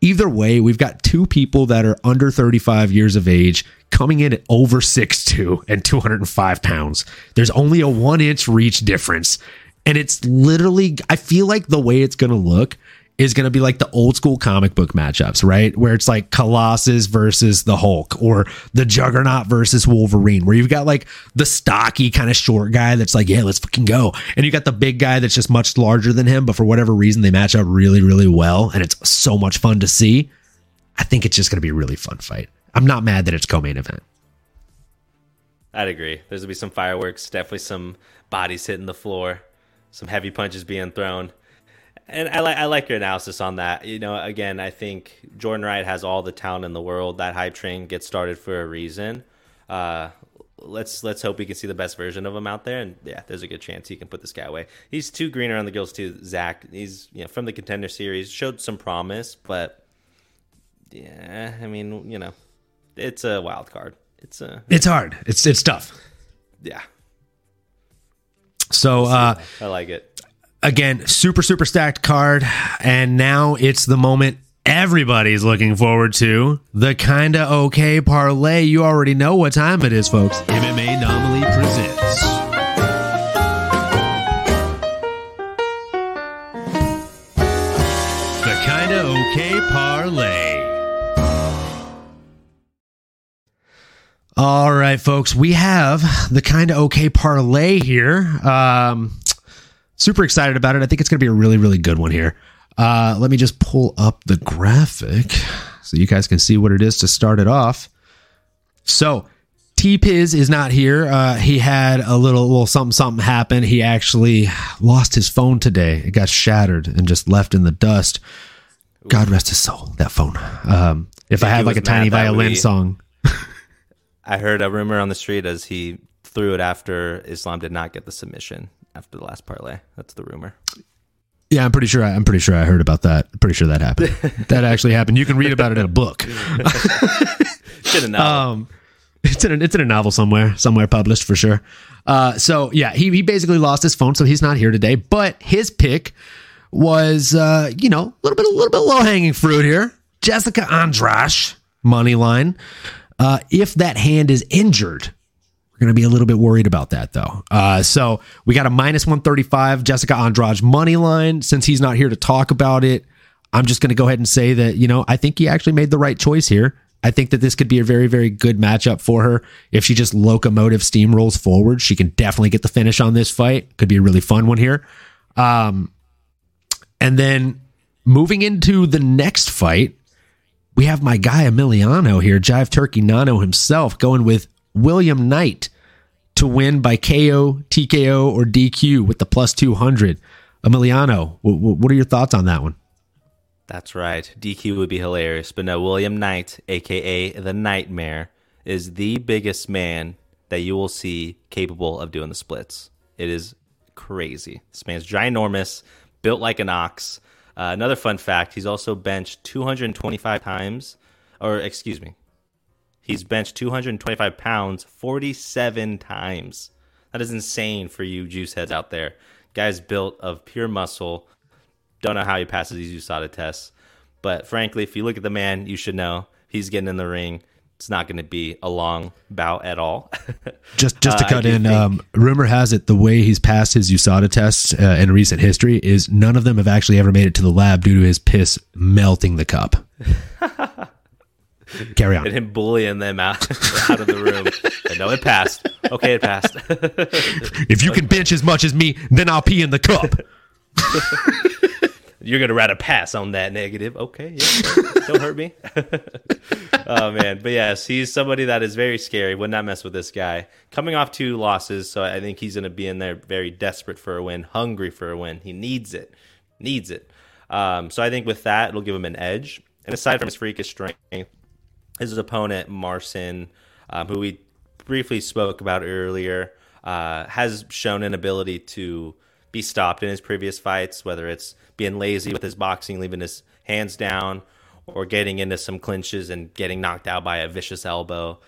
Either way, we've got two people that are under 35 years of age coming in at over 6'2 and 205 pounds. There's only a one inch reach difference. And it's literally, I feel like the way it's going to look is going to be like the old school comic book matchups, right? Where it's like Colossus versus the Hulk or the Juggernaut versus Wolverine, where you've got like the stocky kind of short guy that's like, yeah, let's fucking go. And you got the big guy that's just much larger than him, but for whatever reason, they match up really, really well. And it's so much fun to see. I think it's just going to be a really fun fight. I'm not mad that it's co main event. I'd agree. There's gonna be some fireworks, definitely some bodies hitting the floor, some heavy punches being thrown. And I like I like your analysis on that. You know, again, I think Jordan Wright has all the talent in the world. That hype train gets started for a reason. Uh, let's let's hope we can see the best version of him out there. And yeah, there's a good chance he can put this guy away. He's too green around the gills too. Zach, he's you know from the contender series, showed some promise, but yeah, I mean, you know, it's a wild card. It's a It's hard. It's it's tough. yeah. So uh I like it. Again, super, super stacked card. And now it's the moment everybody's looking forward to the kinda okay parlay. You already know what time it is, folks. MMA Anomaly presents. The kinda okay parlay. All right, folks, we have the kind of okay parlay here. Um, super excited about it. I think it's going to be a really, really good one here. Uh, let me just pull up the graphic so you guys can see what it is to start it off. So, T Piz is not here. Uh, he had a little, little something, something happen. He actually lost his phone today. It got shattered and just left in the dust. God rest his soul, that phone. Um, if I he had like a tiny violin song, *laughs* I heard a rumor on the street as he threw it after Islam did not get the submission after the last parlay. That's the rumor. Yeah, I'm pretty sure. I, I'm pretty sure I heard about that. Pretty sure that happened. *laughs* that actually happened. You can read about it in a book. Should have known. Um, it's in a, it's in a novel somewhere, somewhere published for sure. Uh, so yeah, he he basically lost his phone, so he's not here today. But his pick was, uh, you know, a little bit a little bit low hanging fruit here. Jessica Andrade money line. Uh, if that hand is injured, we're going to be a little bit worried about that though. Uh, so we got a minus 135 Jessica Andrade money line. Since he's not here to talk about it, I'm just going to go ahead and say that, you know, I think he actually made the right choice here. I think that this could be a very, very good matchup for her. If she just locomotive steamrolls forward, she can definitely get the finish on this fight. Could be a really fun one here. Um, and then moving into the next fight, we have my guy Emiliano here, Jive Turkey Nano himself, going with William Knight to win by KO, TKO, or DQ with the plus 200. Emiliano, what are your thoughts on that one? That's right. DQ would be hilarious. But no, William Knight, aka the Nightmare, is the biggest man that you will see capable of doing the splits. It is crazy. This man's ginormous, built like an ox. Uh, another fun fact he's also benched 225 times, or excuse me, he's benched 225 pounds 47 times. That is insane for you juice heads out there. Guy's built of pure muscle, don't know how he passes these USADA tests, but frankly, if you look at the man, you should know he's getting in the ring. It's not going to be a long bout at all. *laughs* just just to uh, cut in, um, rumor has it the way he's passed his USADA tests uh, in recent history is none of them have actually ever made it to the lab due to his piss melting the cup. *laughs* Carry on. And him bullying them out, *laughs* out of the room. And no, it passed. Okay, it passed. *laughs* if you can bench as much as me, then I'll pee in the cup *laughs* you're gonna write a pass on that negative. Okay, yeah, don't hurt me. oh man, but yes, he's somebody that is very scary. Would not mess with this guy. Coming off two losses, so I think he's gonna be in there very desperate for a win, hungry for a win. He needs it, needs it. Um, so I think with that, it'll give him an edge. And aside from his freakish strength, his opponent Marcin, um, who we briefly spoke about earlier, uh, has shown an ability to be stopped in his previous fights, whether it's being lazy with his boxing, leaving his hands down, or getting into some clinches and getting knocked out by a vicious elbow.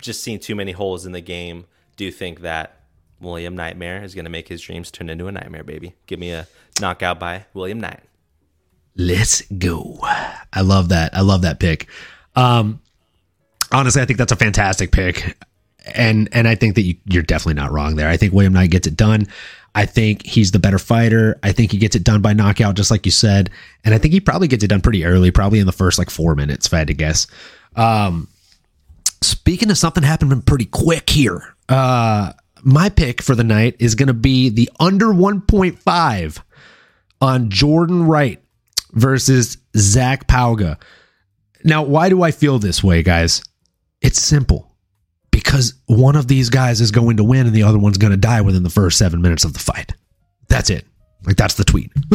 Just seeing too many holes in the game. Do think that William Nightmare is going to make his dreams turn into a nightmare, baby. Give me a knockout by William Knight. Let's go. I love that. I love that pick. Um, honestly, I think that's a fantastic pick. And and I think that you, you're definitely not wrong there. I think William Knight gets it done. I think he's the better fighter. I think he gets it done by knockout, just like you said. And I think he probably gets it done pretty early, probably in the first like four minutes, if I had to guess. Um, speaking of something happening pretty quick here, uh, my pick for the night is going to be the under 1.5 on Jordan Wright versus Zach Pauga. Now, why do I feel this way, guys? It's simple because one of these guys is going to win and the other one's going to die within the first seven minutes of the fight. That's it. Like that's the tweet. *laughs*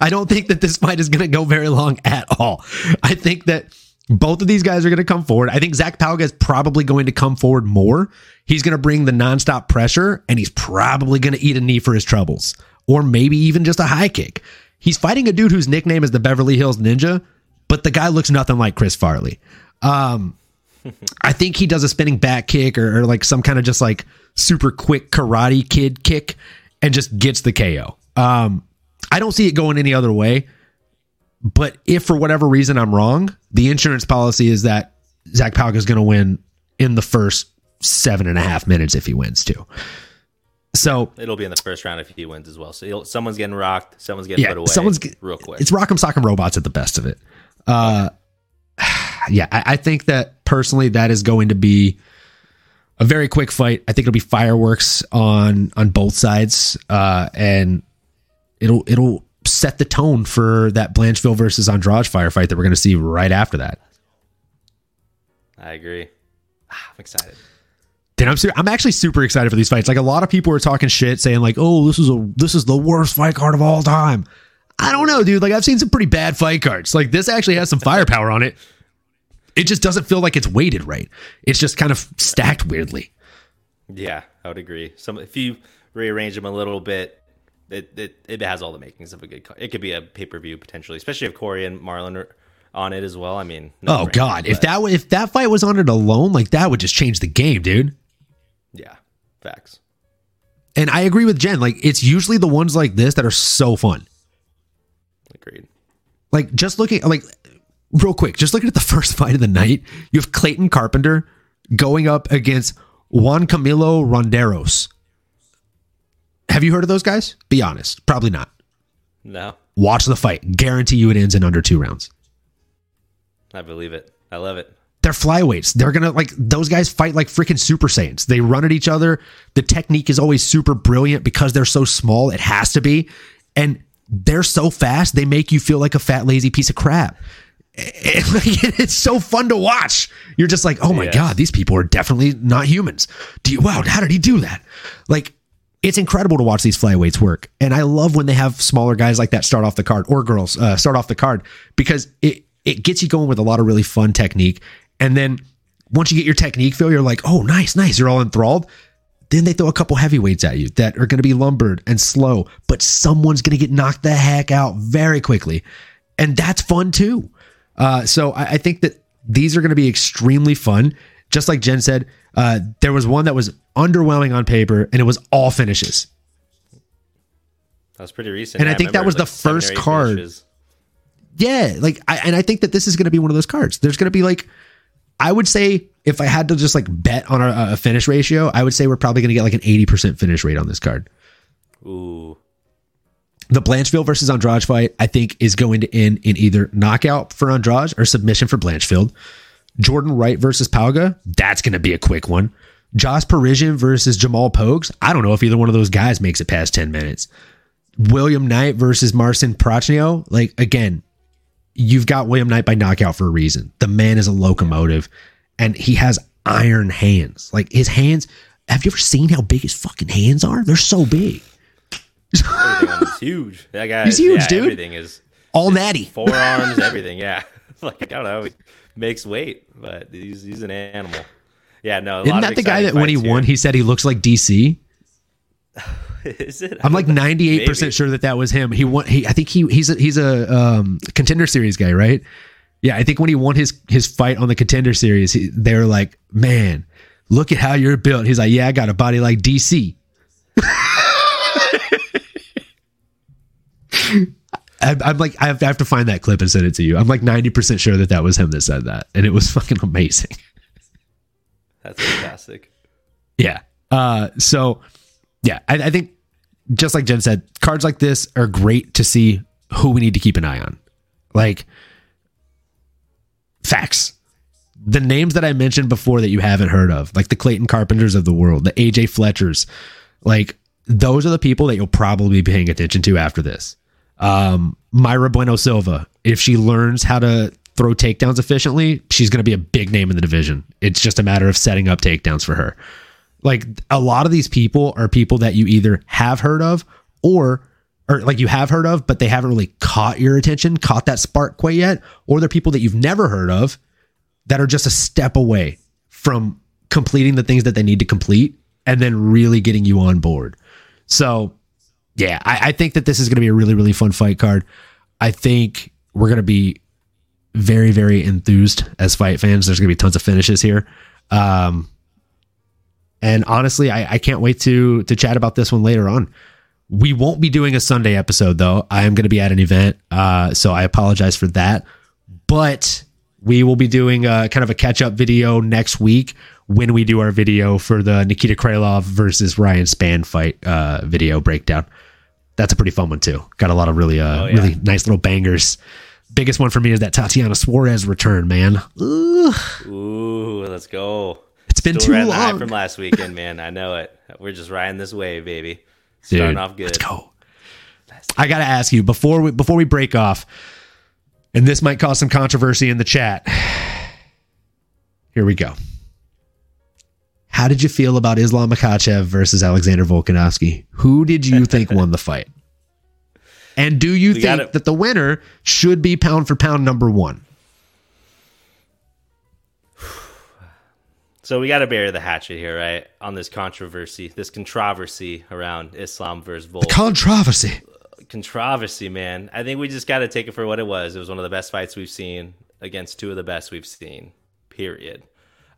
I don't think that this fight is going to go very long at all. I think that both of these guys are going to come forward. I think Zach Pauga is probably going to come forward more. He's going to bring the nonstop pressure and he's probably going to eat a knee for his troubles or maybe even just a high kick. He's fighting a dude whose nickname is the Beverly Hills Ninja, but the guy looks nothing like Chris Farley. Um, I think he does a spinning back kick or, or, like some kind of just like super quick karate kid kick and just gets the KO. Um, I don't see it going any other way. But if for whatever reason I'm wrong, the insurance policy is that Zach Pauga is going to win in the first seven and a half minutes if he wins too. So it'll be in the first round if he wins as well. So someone's getting rocked, someone's getting yeah, put away. Someone's real quick. It's Rock'em Sock'em Robots at the best of it. Uh, yeah, I, I think that personally that is going to be a very quick fight. I think it'll be fireworks on on both sides, uh, and it'll it'll set the tone for that Blanchfield versus Andrade firefight that we're going to see right after that. I agree. Ah, I'm excited. Dude, I'm I'm actually super excited for these fights. Like a lot of people are talking shit, saying like, "Oh, this is a this is the worst fight card of all time." I don't know, dude. Like I've seen some pretty bad fight cards. Like this actually has some firepower on it it just doesn't feel like it's weighted right. It's just kind of stacked weirdly. Yeah, I would agree. Some if you rearrange them a little bit, it it, it has all the makings of a good. It could be a pay per view potentially, especially if Corey and Marlon are on it as well. I mean, no oh god, but... if that if that fight was on it alone, like that would just change the game, dude. Yeah, facts. And I agree with Jen. Like it's usually the ones like this that are so fun. Agreed. Like just looking like real quick, just looking at the *laughs* first fight of the night, you have Clayton Carpenter going up against Juan Camilo Ronderos. Have you heard of those guys? Be honest. Probably not. No, Watch the fight. Guarantee you it ends in under two rounds. I believe it. I love it. They're flyweights. They're gonna like those guys fight like freaking Super Saiyans. They run at each other. The technique is always super brilliant because they're so small. It has to be, and they're so fast. They make you feel like a fat lazy piece of crap. *laughs* It's so fun to watch. You're just like, oh my Yes. god, these people are definitely not humans. Do you? Wow, how did he do that? Like, it's incredible to watch these flyweights work, and I love when they have smaller guys like that start off the card or girls uh, start off the card because it it gets you going with a lot of really fun technique, and then once you get your technique feel, you're like, oh, nice, nice. You're all enthralled. Then they throw a couple heavyweights at you that are going to be lumbered and slow, but someone's going to get knocked the heck out very quickly. And that's fun too. Uh, so I, I think that these are going to be extremely fun. Just like Jen said, uh, there was one that was underwhelming on paper and it was all finishes. That was pretty recent. And I think that was the like or first card. finishes. Yeah, like I and I think that this is going to be one of those cards. There's going to be like I would say if I had to just like bet on a, a finish ratio, I would say we're probably going to get like an 80% finish rate on this card. Ooh, The Blanchfield versus Andrade fight, I think, is going to end in either knockout for Andrade or submission for Blanchfield. Jordan Wright versus Pauga, that's going to be a quick one. Josh Parisian versus Jamal Pogues, I don't know if either one of those guys makes it past 10 minutes. William Knight versus Marcin Prachnio, like, again, you've got William Knight by knockout for a reason. The man is a locomotive and he has iron hands. Like, his hands, have you ever seen how big his fucking hands are? They're so big. Everything on *laughs* him is huge. That guy, He's huge, yeah, dude. Everything is All natty. forearms, *laughs* everything. Yeah, *laughs* like I don't know, he makes weight, but he's he's an animal. Yeah, no. Isn't that the guy that when he fights won, he said he looks like DC? here. is it? I'm like 98 percent sure that that was him. He won. He, I think he he's a, he's a um, contender series guy, right? Yeah, I think when he won his his fight on the contender series, he, they were like, "Man, look at how you're built." He's like, "Yeah, I got a body like DC." I'm like, I have, to find that clip and send it to you. I'm like 90 percent sure that that was him that said that, and it was *laughs* fucking amazing. That's fantastic. Yeah. Uh, so yeah, I, I think just like Jen said, cards like this are great to see who we need to keep an eye on. Like facts. The names that I mentioned before that you haven't heard of, like the Clayton Carpenters of the world, the AJ Fletchers, like those are the people that you'll probably be paying attention to after this. Um, Mayra Bueno Silva, if she learns how to throw takedowns efficiently, she's going to be a big name in the division. It's just a matter of setting up takedowns for her. Like a lot of these people are people that you either have heard of or or like you have heard of, but they haven't really caught your attention, caught that spark quite yet, or they're people that you've never heard of that are just a step away from completing the things that they need to complete and then really getting you on board. So, yeah, I, I think that this is going to be a really, really fun fight card. I think we're going to be very, very enthused as fight fans. There's going to be tons of finishes here. Um, and honestly, I, I can't wait to to chat about this one later on. We won't be doing a Sunday episode though. I am going to be at an event, uh, so I apologize for that. But we will be doing a, kind of a catch up video next week when we do our video for the Nikita Krylov versus Ryan Spann fight uh, video breakdown. That's a pretty fun one too. Got a lot of really uh, Oh, yeah. really nice little bangers. Biggest one for me is that Tatiana Suarez return, man. Ugh, Ooh, let's go. it's been Still too long. from last weekend, man. I know it. We're just riding this wave, baby. Dude, Starting off good. Let's go. I got to ask you before we before we break off, and this might cause some controversy in the chat. *sighs* Here we go. How did you feel about Islam Makhachev versus Alexander Volkanovski? Who did you *laughs* think won the fight? And do you We think that the winner should be pound for pound number one? So we got to bury the hatchet here, right? On this controversy, this controversy around Islam versus Volk. Controversy. Uh, controversy, man. I think we just got to take it for what it was. It was one of the best fights we've seen against two of the best we've seen. Period.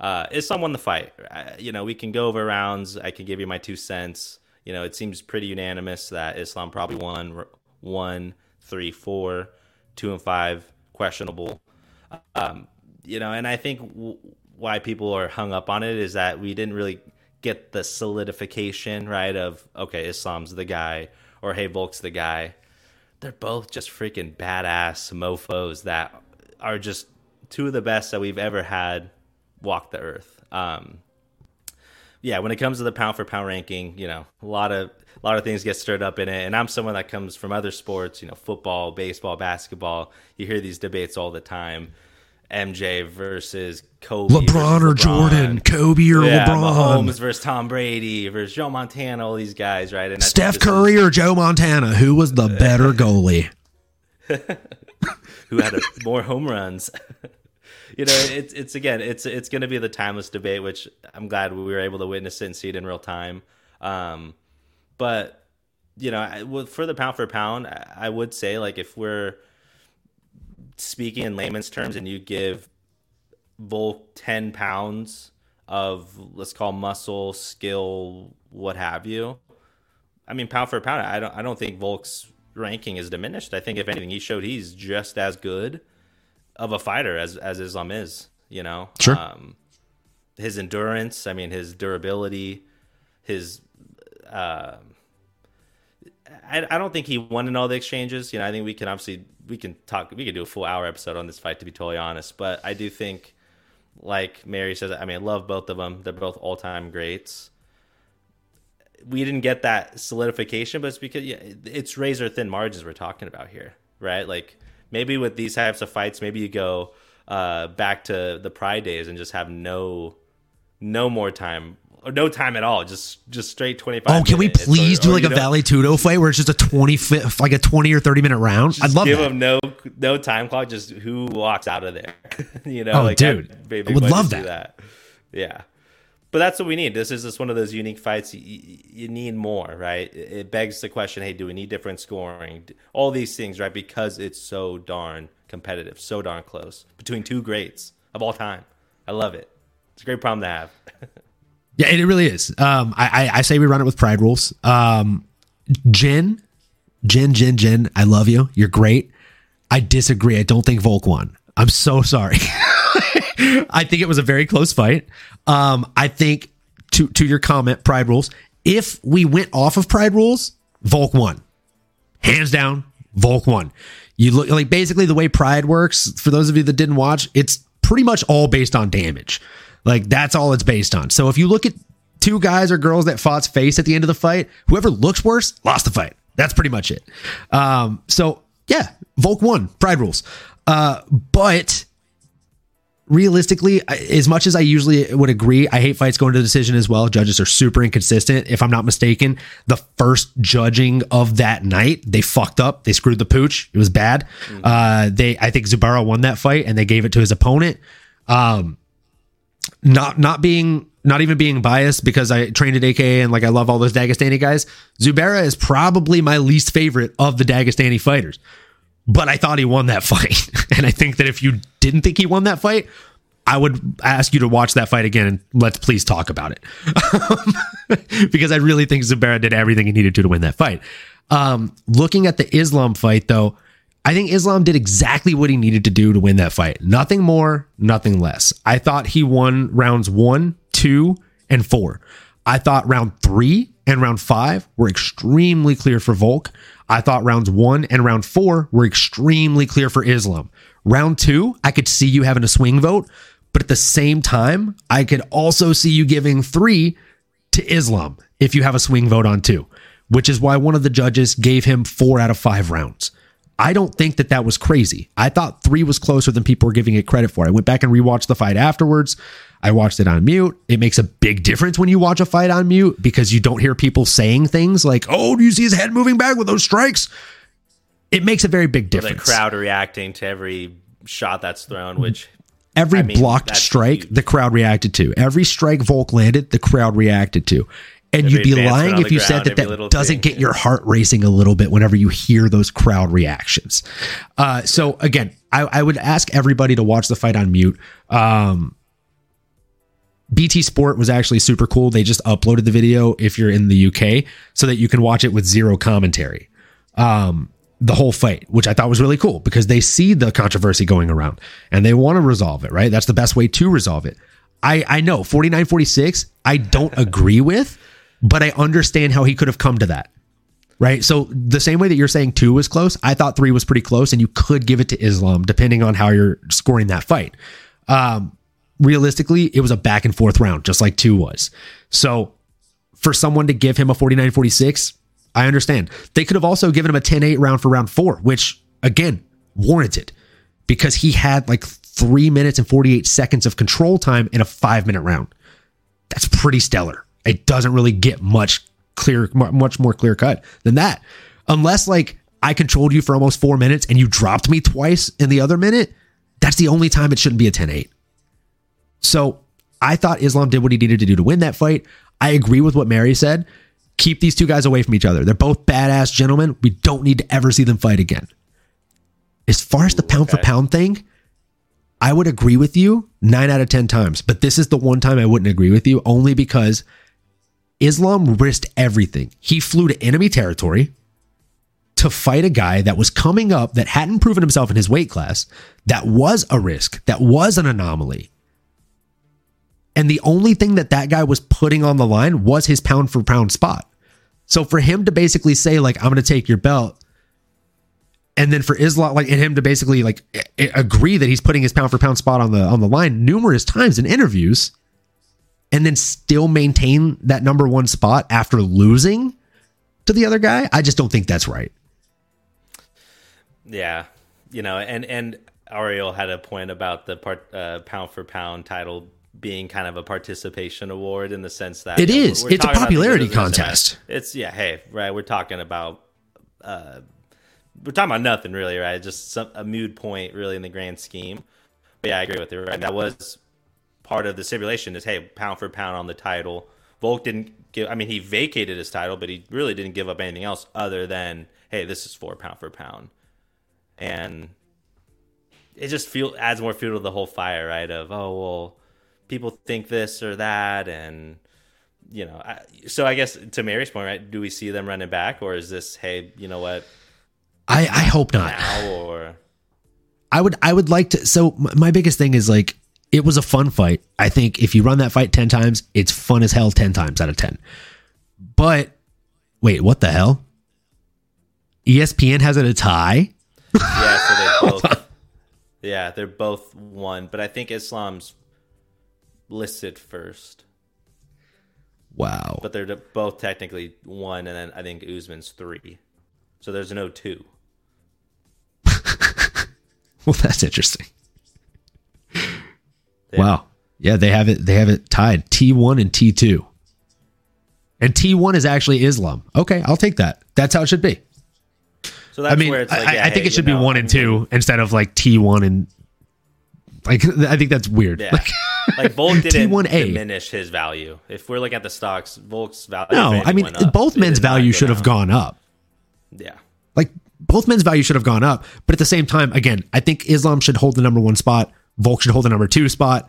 Uh, Islam won the fight. You know, we can go over rounds. I can give you my two cents. You know, it seems pretty unanimous that Islam probably won one, three, four, two, and five questionable. Um, you know, and I think w- why people are hung up on it is that we didn't really get the solidification right of okay, Islam's the guy or hey, Volk's the guy. They're both just freaking badass mofo's that are just two of the best that we've ever had walk the earth. Um, yeah, when it comes to the pound for pound ranking, you know, a lot of a lot of things get stirred up in it. And I'm someone that comes from other sports, you know, football, baseball, basketball. You hear these debates all the time. MJ versus Kobe, LeBron or LeBron. Jordan, Kobe or yeah, LeBron, Mahomes versus Tom Brady versus Joe Montana, all these guys, right? And Steph Curry is, or Joe Montana, who was the better *laughs* goalie? *laughs* who had a, more home runs? *laughs* you know, it's it's again, it's it's going to be the timeless debate, which I'm glad we were able to witness it and see it in real time. Um, but you know, for the pound for pound, I would say like if we're speaking in layman's terms, and you give Volk ten pounds of let's call muscle, skill, what have you. I mean, pound for pound, I don't I don't think Volk's ranking is diminished. I think if anything, he showed he's just as good of a fighter as as Islam is. You know, sure. Um, his endurance, I mean, his durability, his. Uh, I, I don't think he won in all the exchanges. You know, I think we can obviously we can talk. We can do a full hour episode on this fight to be totally honest. But I do think, like Mary says, I mean, I love both of them. They're both all time greats. We didn't get that solidification, but it's because yeah, it's razor thin margins we're talking about here, right? Like maybe with these types of fights, maybe you go uh, back to the Pride days and just have no no more time or no time at all. Just just straight twenty five. Oh, can we please or, do like a know, Vale Tudo fight where it's just a twenty like a twenty or thirty minute round? I'd love give that. them no no time clock. Just who walks out of there. *laughs* you know, oh, like dude, I, I would love that. that. Yeah. But that's what we need. This is just one of those unique fights. You, you need more, right? It begs the question: Hey, do we need different scoring? All these things, right? Because it's so darn competitive, so darn close between two greats of all time. I love it. It's a great problem to have. *laughs* Yeah, it really is. Um, I, I, I say we run it with pride rules. Um, Jen, Jen, Jen, I love you. You're great. I disagree. I don't think Volk won. I'm so sorry. *laughs* I think it was a very close fight. Um, I think to to your comment, pride rules. If we went off of pride rules, Volk won, hands down. Volk won. You look like basically the way pride works. For those of you that didn't watch, it's pretty much all based on damage. Like that's all it's based on. So if you look at two guys or girls that fought face at the end of the fight, whoever looks worse lost the fight. That's pretty much it. Um, so yeah, Volk won. Pride rules. Uh, but realistically, as much as I usually would agree, I hate fights going to decision as well. Judges are super inconsistent. If I'm not mistaken, the first judging of that night, they fucked up. They screwed the pooch. It was bad. Mm-hmm. Uh, they, I think Zubaira won that fight and they gave it to his opponent. Um, not not being not even being biased because I trained at AKA and like I love all those Dagestani guys. Zubaira is probably my least favorite of the Dagestani fighters. But I thought he won that *laughs* fight. and I think that if you didn't think he won that fight, I would ask you to watch that fight again and let's please talk about it. *laughs* because I really think Zubaira did everything he needed to to win that fight. Um, looking at the Islam fight though, I think Islam did exactly what he needed to do to win that fight. Nothing more, nothing less. I thought he won rounds one, two, and four. I thought round three and round five were extremely clear for Volk. I thought rounds one and round four were extremely clear for Islam. Round two, I could see you having a swing vote, but at the same time, I could also see you giving three to Islam if you have a swing vote on two, which is why one of the judges gave him four out of five rounds. I don't think that that was crazy. I thought three was closer than people were giving it credit for. I went back and rewatched the fight afterwards. I watched it on mute. It makes a big difference when you watch a fight on mute because you don't hear people saying things like, "Oh, do you see his head moving back with those strikes?" It makes a very big difference. the crowd reacting to every shot that's thrown, which every I mean, blocked strike, huge. the crowd reacted to. Every strike Volk landed, the crowd reacted to. And you'd be lying if you said that that doesn't thing. get your heart racing a little bit whenever you hear those crowd reactions. Uh, so again, I, I, would ask everybody to watch the fight on mute. Um, BT Sport was actually super cool. They just uploaded the video if you're in the UK so that you can watch it with zero commentary. Um, the whole fight, which I thought was really cool because they see the controversy going around and they want to resolve it, right? That's the best way to resolve it. I, I know 49 46, I don't agree with, but I understand how he could have come to that. Right. So the same way that you're saying two was close, I thought three was pretty close, and you could give it to Islam depending on how you're scoring that fight. Um, realistically, it was a back and forth round, just like two was. So for someone to give him a 49 46, I understand. They could have also given him a 10 8 round for round four, which again, warranted because he had like three minutes and 48 seconds of control time in a five minute round. That's pretty stellar. It doesn't really get much clear, much more clear cut than that. Unless like I controlled you for almost four minutes and you dropped me twice in the other minute, that's the only time it shouldn't be a 10 8. So I thought Islam did what he needed to do to win that fight. I agree with what Mary said. Keep these two guys away from each other. They're both badass gentlemen. We don't need to ever see them fight again. As far as the pound okay. for pound thing, I would agree with you nine out of 10 times. But this is the one time I wouldn't agree with you only because Islam risked everything. He flew to enemy territory to fight a guy that was coming up that hadn't proven himself in his weight class, that was a risk, that was an anomaly. And the only thing that that guy was putting on the line was his pound for pound spot. So for him to basically say, like, I'm going to take your belt, and then for Islam, like, and him to basically like agree that he's putting his pound for pound spot on the on the line numerous times in interviews, and then still maintain that number one spot after losing to the other guy, I just don't think that's right. Yeah, you know, and and Ariel had a point about the part uh, pound for pound title being kind of a participation award in the sense that it is. It's a popularity contest. It's yeah. Hey, right. We're talking about. Uh, we're talking about nothing really, right? Just some, a mood point, really, in the grand scheme. But yeah, I agree with you. Right, that was part of the simulation is hey, pound for pound on the title. Volk didn't give. I mean, he vacated his title, but he really didn't give up anything else other than hey, this is for pound for pound, and it just feel adds more fuel to the whole fire, right? Of oh well, people think this or that, and you know, I, so I guess to Mary's point, right? Do we see them running back, or is this hey, you know what? I I hope not. Now or I would I would like to. So my biggest thing is like it was a fun fight. I think if you run that fight 10 times, it's fun as hell 10 times out of 10. But wait, what the hell? ESPN has it a tie? Yeah, so they *laughs* both Yeah, they're both one, but I think Islam's listed first. Wow. But they're both technically one and then I think Usman's 3. So there's no 2. *laughs* well, that's interesting. Yeah. Wow. Yeah, they have it. They have it tied T one and T two, and T one is actually Islam. Okay, I'll take that. That's how it should be. So that's I mean, where it's like, I, yeah, I think hey, it should be know, one and two instead of like T one and like *laughs* I think that's weird. Yeah. Like, like *laughs* Volk didn't T1A. diminish his value. If we're looking at the stocks, Volk's value. No, I mean up, both men's value should have gone up. Yeah, like both men's value should have gone up, but at the same time, again, I think Islam should hold the number one spot. Volk should hold the number two spot.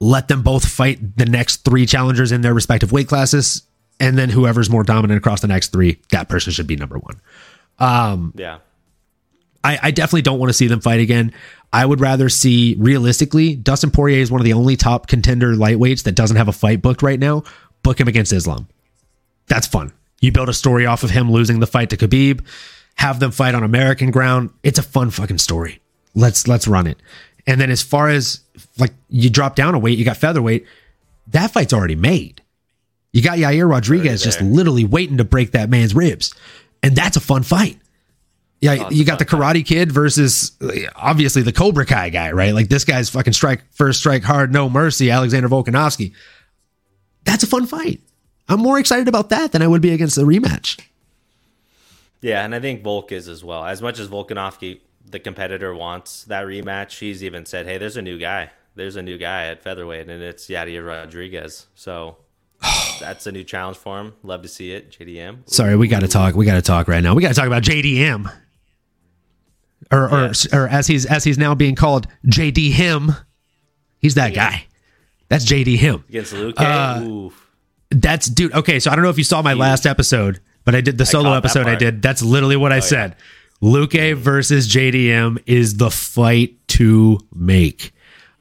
Let them both fight the next three challengers in their respective weight classes. And then whoever's more dominant across the next three, that person should be number one. Um, yeah. I, I definitely don't want to see them fight again. I would rather see realistically, Dustin Poirier is one of the only top contender lightweights that doesn't have a fight booked right now. Book him against Islam. That's fun. You build a story off of him losing the fight to Khabib, have them fight on American ground. It's a fun fucking story. Let's let's run it. And then as far as like you drop down a weight, you got featherweight. That fight's already made. You got Yair Rodriguez just literally waiting to break that man's ribs, and that's a fun fight. Yeah, you got the Karate. Kid versus uh, obviously the Cobra Kai guy, right? Like this guy's fucking strike first strike hard, no mercy. Alexander Volkanovski. That's a fun fight. I'm more excited about that than I would be against the rematch. Yeah, and I think Volk is as well. As much as Volkanovski the competitor wants that rematch, he's even said, "Hey, there's a new guy. There's a new guy at featherweight, and it's Yair Rodriguez." So *sighs* that's a new challenge for him. Love to see it, JDM. Sorry, we got to talk. We got to talk right now. We got to talk about JDM, or or, or as he's as he's now being called, JD him. He's that yeah. guy. That's JD him against Luke. Uh, that's dude. Okay, so I don't know if you saw my last episode, but I did the solo episode I did. That's literally what I oh, said. Yeah Luque versus JDM is the fight to make.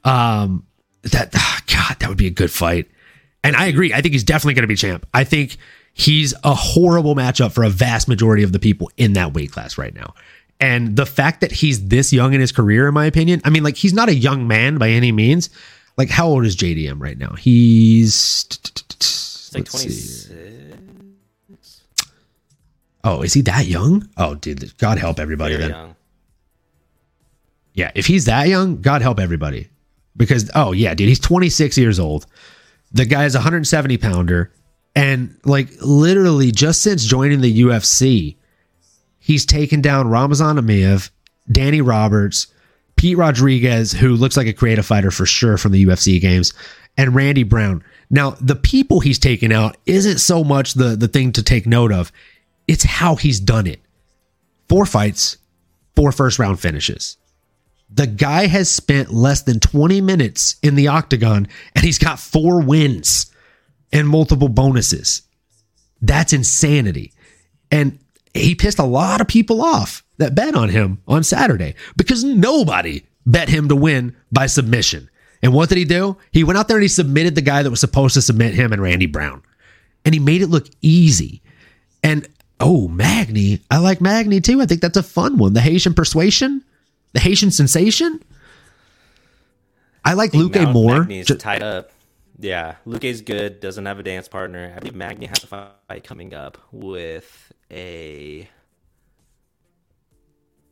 Um, that ah, God, that would be a good fight. And I agree. I think he's definitely going to be champ. I think he's a horrible matchup for a vast majority of the people in that weight class right now. And the fact that he's this young in his career, in my opinion, I mean, like he's not a young man by any means. Like, how old is JDM right now? He's It's like 26. Oh, is he that young? Oh, dude, God help everybody Very then. young. Yeah, if he's that young, God help everybody. Because oh yeah, dude, he's 26 years old. The guy's a 170 pounder, and like literally just since joining the UFC, he's taken down Ramazan Emeev, Danny Roberts, Pete Rodriguez, who looks like a creative fighter for sure from the UFC games, and Randy Brown. Now, the people he's taken out isn't so much the the thing to take note of; it's how he's done it. Four fights, four first round finishes. The guy has spent less than 20 minutes in the octagon and he's got four wins and multiple bonuses. That's insanity. And he pissed a lot of people off that bet on him on Saturday because nobody bet him to win by submission. And what did he do? He went out there and he submitted the guy that was supposed to submit him and Randy Brown. And he made it look easy. And oh, Magny, I like Magny too. I think that's a fun one. The Haitian persuasion, the Haitian sensation. I like Luke Now more. Magny's Ju- tied up. Yeah, Luque's good. Doesn't have a dance partner. I believe Magny has a fight coming up with a.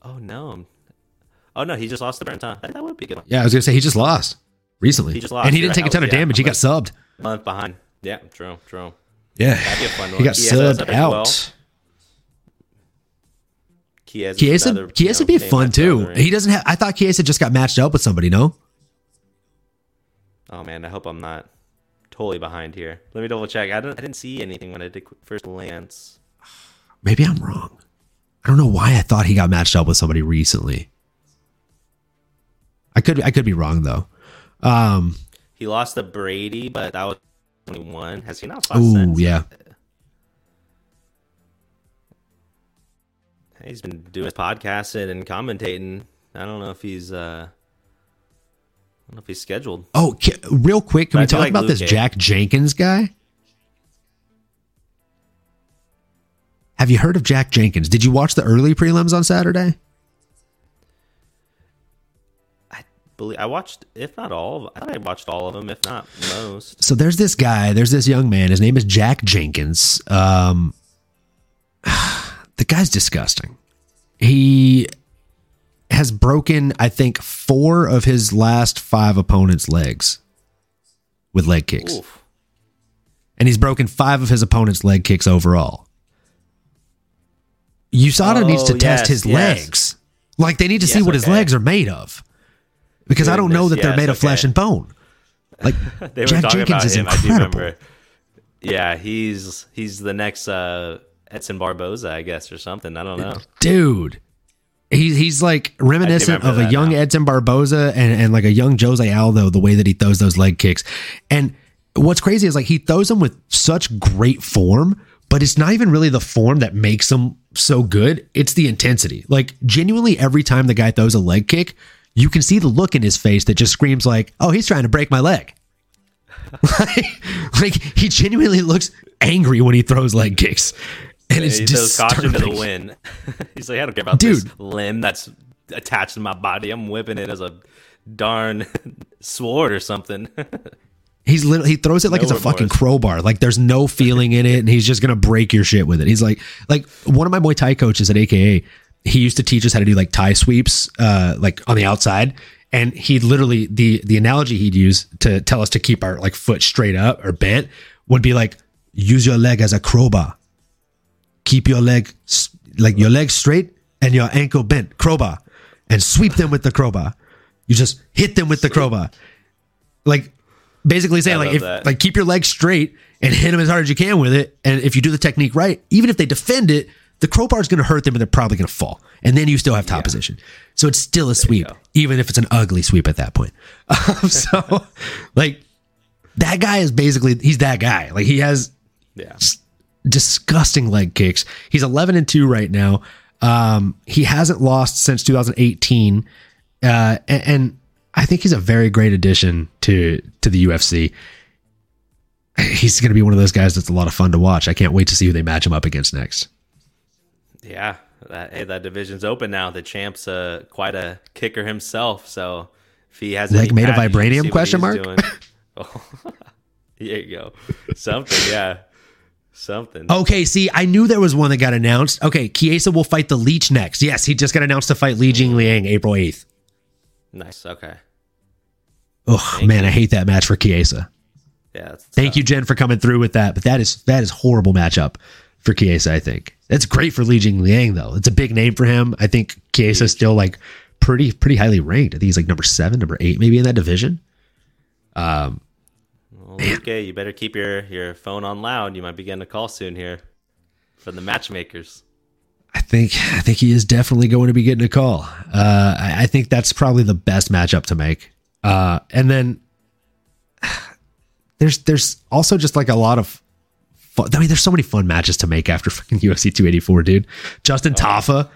Oh no! Oh no, he just lost the burn. Huh? That, that would be a good one. yeah, I was gonna say he just lost recently. He just lost, and he didn't right? take a ton of Yeah, damage. He got subbed. Month behind. Yeah, true, true. Yeah, That'd be a fun one. he got is subbed out. Chiesa, Chiesa, another, Chiesa know, be fun that's down the too. He doesn't have. I thought Chiesa just got matched up with somebody. No, Oh man, I hope I'm not totally behind here. Let me double check. I didn't. I didn't see anything when I did first glance. *sighs* maybe I'm wrong. I don't know why I thought he got matched up with somebody recently. I could. I could be wrong though. Um. He lost to Brady, but that was 21. Has he not lost Oh yeah. He's been doing his podcasting and commentating. I don't know if he's. uh I don't know if he's scheduled. Oh, real quick, can But we talk like about this Luque. Jack Jenkins guy? Have you heard of Jack Jenkins? Did you watch the early prelims on Saturday? I believe I watched, if not all, of, I thought I watched all of them, if not most. So there's this guy, there's this young man. His name is Jack Jenkins. Um, the guy's disgusting. He has broken, I think, four of his last five opponents' legs with leg kicks. Oof. and he's broken five of his opponent's leg kicks overall. USADA needs to Oh, test his yes. legs. Like they need to see Yes, what his legs are made of. Because I don't know that Goodness, they're yes, made of flesh and bone. Like *laughs* They Jack Jenkins about is him. Incredible. Yeah, he's he's the next uh, Edson Barboza, I guess, or something. I don't know. Dude. He's he's like reminiscent of a young now. Edson Barboza and, and like a young Jose Aldo, the way that he throws those leg kicks. And what's crazy is like he throws them with such great form, but it's not even really the form that makes them so good. It's the intensity. Like genuinely every time the guy throws a leg kick, you can see the look in his face that just screams like, "Oh, he's trying to break my leg." *laughs* like, like he genuinely looks angry when he throws leg kicks. And it's He throws caution to the wind. *laughs* he's like, I don't care about Dude. this limb that's attached to my body. I'm whipping it as a darn *laughs* sword or something. *laughs* He's literally he throws it like No it's a fucking crowbar. Like there's no feeling in it, and he's just gonna break your shit with it. He's like like one of my Muay Thai coaches at AKA. He used to teach us how to do like Thai sweeps, uh, like on the outside. And he literally the the analogy he'd use to tell us to keep our like foot straight up or bent would be like use your leg as a crowbar. Keep your leg like your leg straight and your ankle bent, crowbar, and sweep them with the crowbar. You just hit them with the crowbar. Like basically saying like if that. like keep your legs straight and hit them as hard as you can with it. And if you do the technique right, even if they defend it, the crowbar is going to hurt them and they're probably going to fall. And then you still have top position. So it's still a sweep, even if it's an ugly sweep at that point. *laughs* Um, so *laughs* like that guy is basically he's that guy. Like he has yeah. Disgusting leg kicks. He's 11 and 2 right now. Um, he hasn't lost since 2018, uh, and, and I think he's a very great addition to to the UFC. He's going to be one of those guys that's a lot of fun to watch. I can't wait to see who they match him up against next. Yeah, that, hey, that division's open now. The champ's uh, quite a kicker himself, so if he has leg made of vibranium? Question mark. *laughs* oh, *laughs* there you go. Something, yeah. Something. Okay, see, I knew there was one that got announced. Okay, Chiesa will fight the Leech next. Yes, he just got announced to fight Li Jing Liang April 8th. Nice. Okay. Oh man, you. I hate that match for Chiesa. Yeah. Thank tough. you, Jen, for coming through with that. But that is that is horrible matchup for Chiesa, I think that's great for Li Jing Liang though. It's a big name for him. I think Chiesa still like pretty pretty highly ranked. I think he's like number seven, number eight, maybe in that division. Um. Okay, you better keep your your phone on loud. You might be getting a call soon here from the matchmakers. I think I think he is definitely going to be getting a call. Uh, I, I think that's probably the best matchup to make. Uh, and then *sighs* there's there's also just like a lot of fun. I mean, there's so many fun matches to make after fucking UFC 284, dude. Justin oh. Tafa,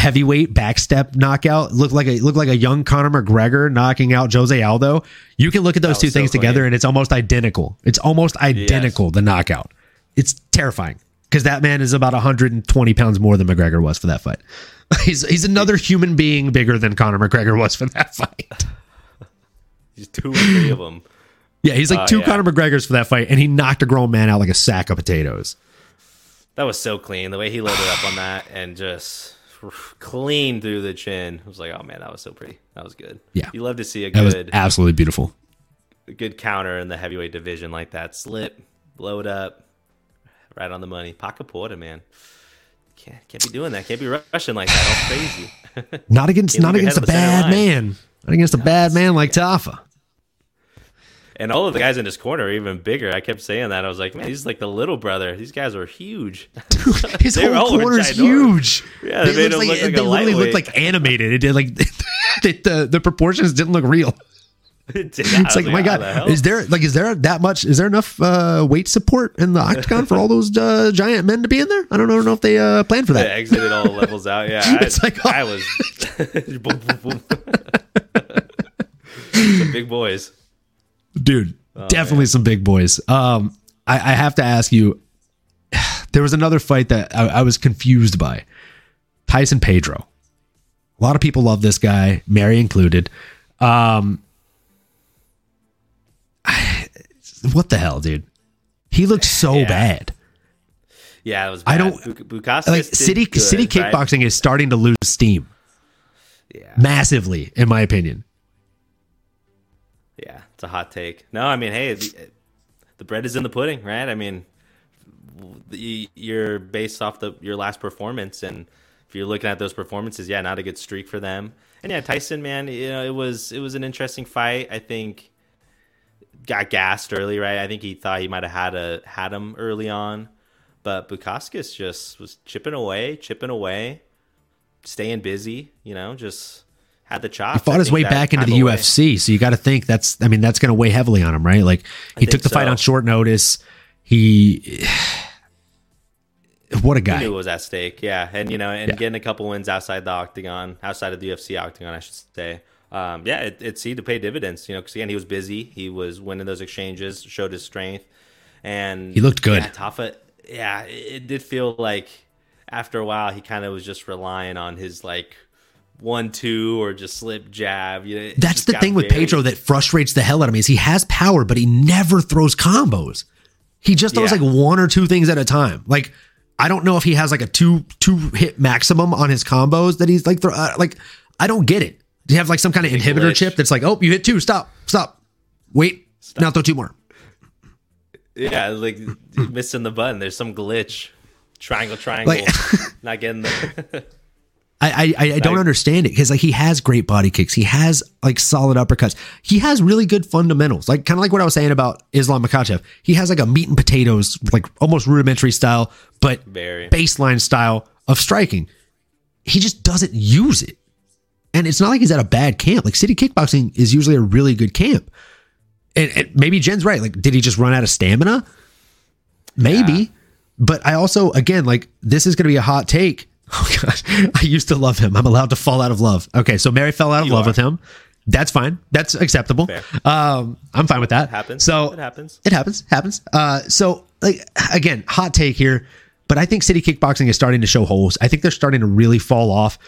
heavyweight backstep knockout, looked like a looked like a young Conor McGregor knocking out Jose Aldo. You can look at those two things together, and it's almost identical. It's almost identical. Yes. The knockout. It's terrifying because that man is about 120 pounds more than McGregor was for that fight. *laughs* He's he's another human being bigger than Conor McGregor was for that fight. He's two or three of them. Yeah, he's like uh, two yeah. Conor McGregors for that fight, and he knocked a grown man out like a sack of potatoes. That was so clean. The way he loaded up on that and just clean through the chin. I was like, oh man, that was so pretty. That was good. Yeah, you love to see a that good, absolutely beautiful, a good counter in the heavyweight division like that. Slip, blow it up, right on the money. Porter, man. Can't, can't be doing that. Can't be rushing like that. All crazy. *laughs* not against, not against a bad man. Not against a bad man like Tafa. And all of the guys in his corner are even bigger. I kept saying that. I was like, man, he's like the little brother. These guys are huge. Dude, *laughs* *laughs* his whole corner's huge. Yeah, they, they, like, like they literally looked like animated. It did like *laughs* the, the the proportions didn't look real. it's like, oh my god, is there like is there that much? Is there enough uh, weight support in the octagon for all those uh, giant men to be in there? I don't know, know if they uh, planned for that. They exited all the levels out. Yeah, it's I, like oh. I was boom, some big boys, dude. Oh, definitely man. some big boys. Um, I, I, have to ask you. *sighs* There was another fight that I, I was confused by. Tyson Pedro. A lot of people love this guy, Mary included. Um, *sighs* what the hell, dude? He looked so *laughs* yeah. bad. Yeah, it was. Bad. I don't Bukauskas like city good, city kickboxing right? is starting to lose steam. Yeah, massively, in my opinion. It's a hot take. No, I mean, hey, the, the bread is in the pudding, right? I mean, you're based off the your last performance, and if you're looking at those performances, yeah, not a good streak for them. And yeah, Tyson, man, you know, it was it was an interesting fight. I think got gassed early, right? I think he thought he might have had a had him early on, but Bukauskas just was chipping away, chipping away, staying busy. You know, just had the chop. He fought his way back into the UFC, so you got to think that's. I mean, that's going to weigh heavily on him, right? Like he took the so. fight on short notice. He. *sighs* What a guy! He knew it was at stake, yeah, and you know, and yeah. getting a couple wins outside the octagon, outside of the UFC octagon, I should say um, yeah, it, it seemed to pay dividends. You know, because again, he was busy. He was winning those exchanges, showed his strength, and he looked good. Yeah, Tafa, yeah, it did feel like after a while he kind of was just relying on his like one two or just slip jab. You know, That's the thing with very... Pedro that frustrates the hell out of me is he has power, but he never throws combos. He just throws yeah. like one or two things at a time. Like I don't know if he has like a two two hit maximum on his combos that he's like throw, uh, like I don't get it. Do you have like some kind of inhibitor chip that's like, oh, you hit two, stop, stop, wait, stop. now throw two more. Yeah, like missing the button. There's some glitch. Triangle, triangle. Like, *laughs* not getting there. *laughs* I, I, I don't understand it because like he has great body kicks. He has like solid uppercuts. He has really good fundamentals. Like kind of like what I was saying about Islam Makhachev. He has like a meat and potatoes, like almost rudimentary style, but Very. baseline style of striking. He just doesn't use it. And it's not like he's at a bad camp. Like City Kickboxing is usually a really good camp. And, and maybe Jen's right. Like, did he just run out of stamina? Maybe. Yeah. But I also, again, like this is going to be a hot take. *laughs* Oh gosh, I used to love him. I'm allowed to fall out of love. Okay, so Mary fell out of You love are. with him. That's fine. That's acceptable. Um, I'm fine with that. happens. So It happens. It happens. Happens. Uh, so like again, hot take here, but I think City Kickboxing is starting to show holes. I think they're starting to really fall off,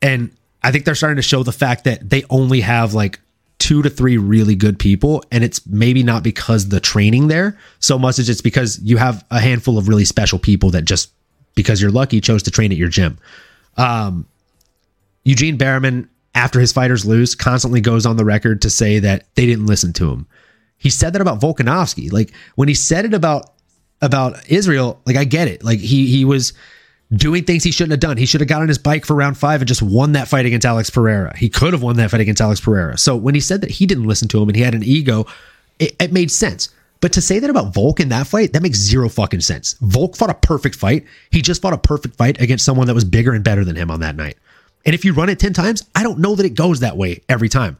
and I think they're starting to show the fact that they only have like two to three really good people, and it's maybe not because the training there so much as it's because you have a handful of really special people that just because you're lucky chose to train at your gym. Um, Eugene Bareman, after his fighters lose, constantly goes on the record to say that they didn't listen to him. He said that about Volkanovski. Like when he said it about about Israel, like I get it. Like he he was doing things he shouldn't have done. He should have got on his bike for round five and just won that fight against Alex Pereira. He could have won that fight against Alex Pereira. So when he said that he didn't listen to him and he had an ego, it, it made sense. But to say that about Volk in that fight, that makes zero fucking sense. Volk fought a perfect fight. He just fought a perfect fight against someone that was bigger and better than him on that night. And if you run it 10 times, I don't know that it goes that way every time.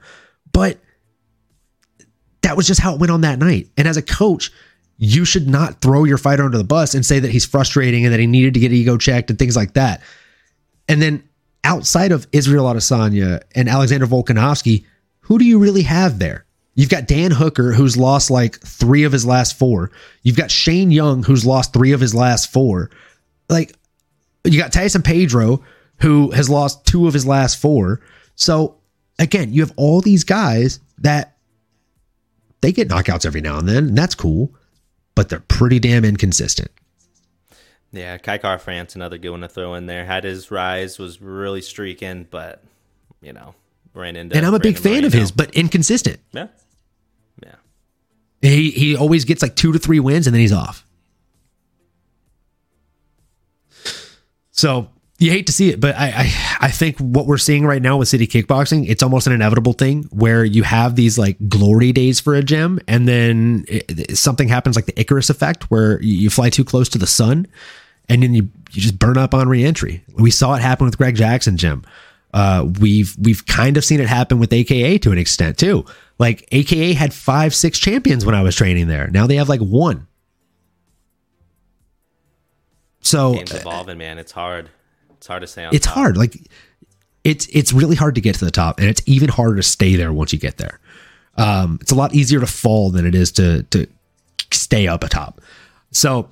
But that was just how it went on that night. And as a coach, you should not throw your fighter under the bus and say that he's frustrating and that he needed to get ego checked and things like that. And then outside of Israel Adesanya and Alexander Volkanovski, who do you really have there? You've got Dan Hooker, who's lost like three of his last four. You've got Shane Young, who's lost three of his last four. Like, you got Tyson Pedro, who has lost two of his last four. So, again, you have all these guys that they get knockouts every now and then, and that's cool, but they're pretty damn inconsistent. Yeah, Kai Kara-France, another good one to throw in there. Had his rise, was really streaking, but you know, ran into. And I'm a big fan of his, but inconsistent. Yeah, yeah. He he always gets like two to three wins and then he's off. So you hate to see it, but I, I I think what we're seeing right now with City Kickboxing, it's almost an inevitable thing where you have these like glory days for a gym, and then it, something happens like the Icarus effect, where you fly too close to the sun, and then you you just burn up on reentry. We saw it happen with Greg Jackson gym. Uh, we've we've kind of seen it happen with AKA to an extent too. Like AKA had five, six champions when I was training there. Now they have like one. So Game's evolving, man. It's hard. It's hard to stay on. it's top. hard. Like it's it's really hard to get to the top, and it's even harder to stay there once you get there. Um, it's a lot easier to fall than it is to to stay up atop. So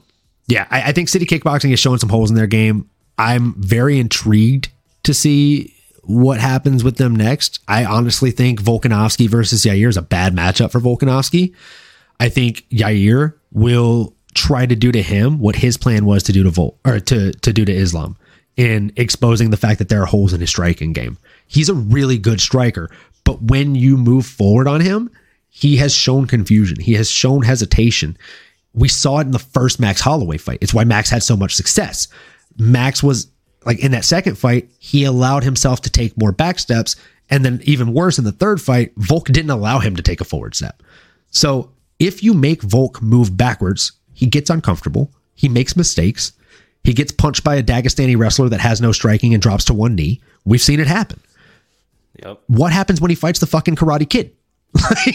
yeah, I, I think City Kickboxing is showing some holes in their game. I'm very intrigued to see what happens with them next. I honestly think Volkanovski versus Yair is a bad matchup for Volkanovski. I think Yair will try to do to him what his plan was to do to Vol or to to do to Islam in exposing the fact that there are holes in his striking game. He's a really good striker, but when you move forward on him, he has shown confusion. He has shown hesitation. We saw it in the first Max Holloway fight. It's why Max had so much success. Max was like in that second fight, he allowed himself to take more back steps. And then even worse in the third fight, Volk didn't allow him to take a forward step. So if you make Volk move backwards, he gets uncomfortable. He makes mistakes. He gets punched by a Dagestani wrestler that has no striking and drops to one knee. We've seen it happen. Yep, What happens when he fights the fucking Karate Kid? *laughs*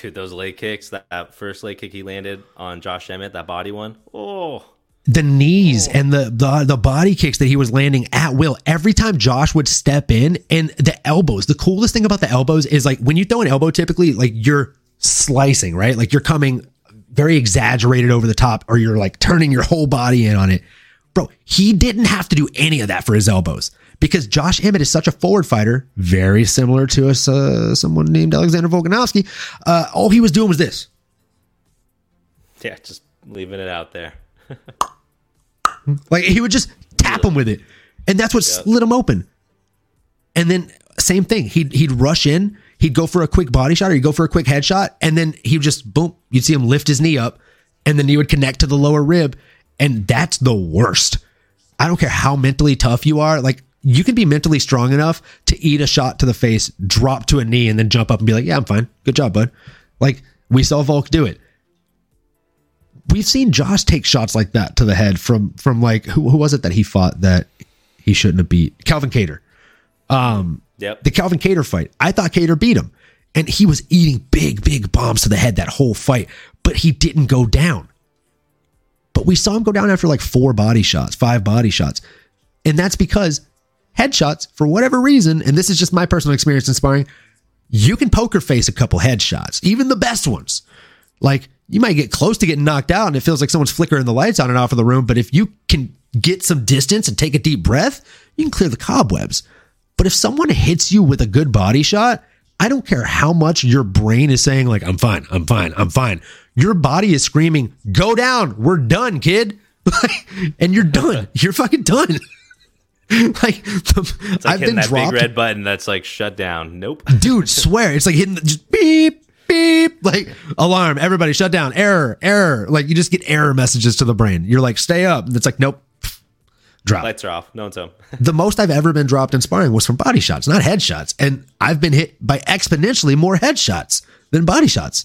dude. Those leg kicks. That, that first leg kick he landed on Josh Emmett, that body one. Oh, the knees and the, the the body kicks that he was landing at will every time Josh would step in and the elbows. The coolest thing about the elbows is like when you throw an elbow, typically like you're slicing, right? Like you're coming very exaggerated over the top, or you're like turning your whole body in on it. Bro, he didn't have to do any of that for his elbows because Josh Emmett is such a forward fighter, very similar to us, uh, someone named Alexander Volkanovski. Uh, all he was doing was this. yeah. Just leaving it out there. *laughs* Like he would just tap him with it, and that's what slid him open. And then same thing, he'd he'd rush in, he'd go for a quick body shot or he'd go for a quick headshot, and then he would just boom, you'd see him lift his knee up, and the knee would connect to the lower rib, and that's the worst. I don't care how mentally tough you are, like you can be mentally strong enough to eat a shot to the face, drop to a knee, and then jump up and be like, "Yeah, I'm fine, good job, bud." Like we saw Volk do it we've seen Josh take shots like that to the head from from like who, who was it that he fought that he shouldn't have beat Calvin Kattar. Um, yep. The Calvin Kattar fight, I thought Kattar beat him, and he was eating big big bombs to the head that whole fight, but he didn't go down. But we saw him go down after like four body shots, five body shots. And that's because headshots, for whatever reason, and this is just my personal experience in sparring, you can poker face a couple headshots, even the best ones. Like you might get close to getting knocked out and it feels like someone's flickering the lights on and off of the room. But if you can get some distance and take a deep breath, you can clear the cobwebs. But if someone hits you with a good body shot, I don't care how much your brain is saying, like, I'm fine, I'm fine, I'm fine. Your body is screaming, go down, we're done, kid. *laughs* and you're done. *laughs* You're fucking done. *laughs* like, the, like I've been that dropped. big red button that's like shut down. Nope. Dude, swear. It's like hitting the, just beep, beep, like alarm, everybody shut down, error, error. Like you just get error messages to the brain. You're like, stay up. And it's like, nope, drop. Lights are off. No one's home. *laughs* the most I've ever been dropped in sparring was from body shots, not headshots. And I've been hit by exponentially more headshots than body shots.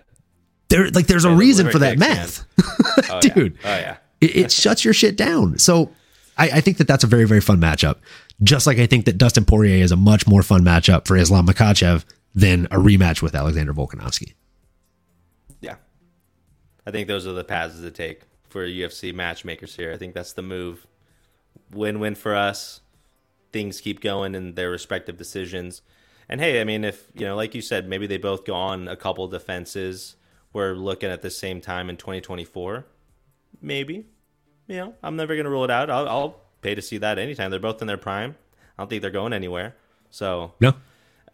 *laughs* there, like, there's a reason for that math, oh, *laughs* oh, dude. Yeah. Oh yeah. it, it shuts your shit down. So I, I think that that's a very, very fun matchup. Just like I think that Dustin Poirier is a much more fun matchup for Islam Makhachev than a rematch with Alexander Volkanovski. Yeah. I think those are the paths to take for UFC matchmakers here. I think that's the move. Win win for us. Things keep going in their respective decisions. And hey, I mean, if, you know, like you said, maybe they both go on a couple defenses. We're looking at the same time in 2024. Maybe. You know, I'm never going to rule it out. I'll, I'll pay to see that anytime. They're both in their prime. I don't think they're going anywhere. So, no.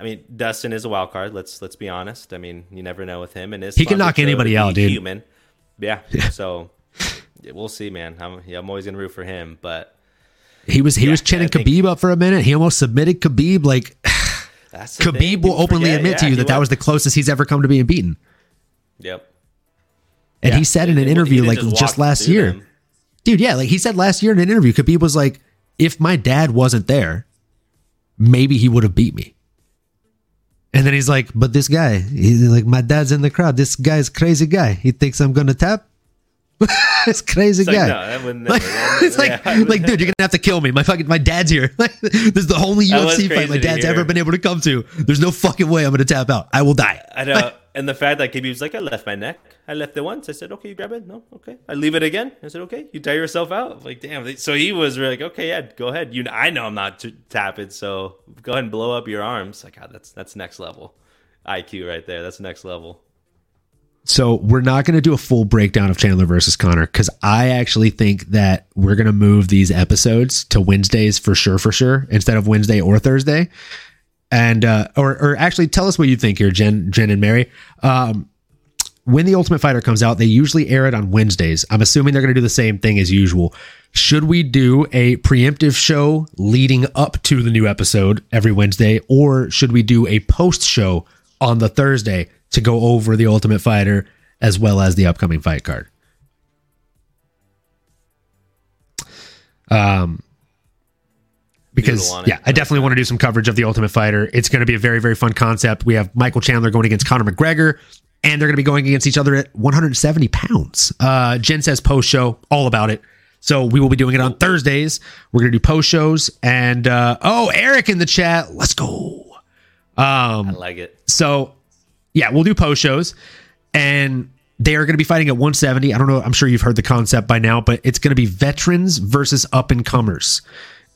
I mean, Dustin is a wild card. Let's let's be honest. I mean, you never know with him and his. He can knock anybody out, dude. Human, yeah. *laughs* yeah. So we'll see, man. I'm yeah, I'm always gonna root for him, but he was he yeah, was chinning think, Khabib up for a minute. He almost submitted Khabib. Like *sighs* Khabib will openly forget. admit yeah, to you that that was the closest he's ever come to being beaten. Yep. And he said in an interview like just, just last year, them. dude. Yeah, like he said last year in an interview, Khabib was like, "If my dad wasn't there, maybe he would have beat me." And then he's like, but this guy, he's like, my dad's in the crowd. This guy's crazy guy. He thinks I'm gonna tap. *laughs* this crazy guy. Like, no, never, like, *laughs* it's like, yeah. like, dude, you're gonna have to kill me. My fucking, my dad's here. *laughs* this is the only UFC fight my dad's ever been able to come to. There's no fucking way I'm gonna tap out. I will die. I know. and the fact that Khabib was like, I left my neck. I left it once. I said, okay, you grab it. No, okay. I leave it again. I said, okay, you tie yourself out. Like, damn. So he was like, okay, yeah, go ahead. You, I know I'm not t- tapping, so go ahead and blow up your arms. Like, God, that's that's next level. IQ right there. That's next level. So we're not going to do a full breakdown of Chandler versus Conor because I actually think that we're going to move these episodes to Wednesdays for sure, for sure, instead of Wednesday or Thursday. And uh, or or actually, tell us what you think here, Jen, Jen and Mary. Um, when the Ultimate Fighter comes out, they usually air it on Wednesdays. I'm assuming they're going to do the same thing as usual. Should we do a preemptive show leading up to the new episode every Wednesday, or should we do a post show on the Thursday to go over the Ultimate Fighter as well as the upcoming fight card. Um, because yeah, I definitely want to do some coverage of the Ultimate Fighter. It's going to be a very very fun concept. We have Michael Chandler going against Conor McGregor, and they're going to be going against each other at 170 pounds. Uh, Jen says post show, all about it. So we will be doing it on Thursdays. We're going to do post shows, and uh, oh, Eric in the chat, let's go. Um, I like it. So, yeah, we'll do post shows, and they are going to be fighting at 170. I don't know. I'm sure you've heard the concept by now, but it's going to be veterans versus up and comers.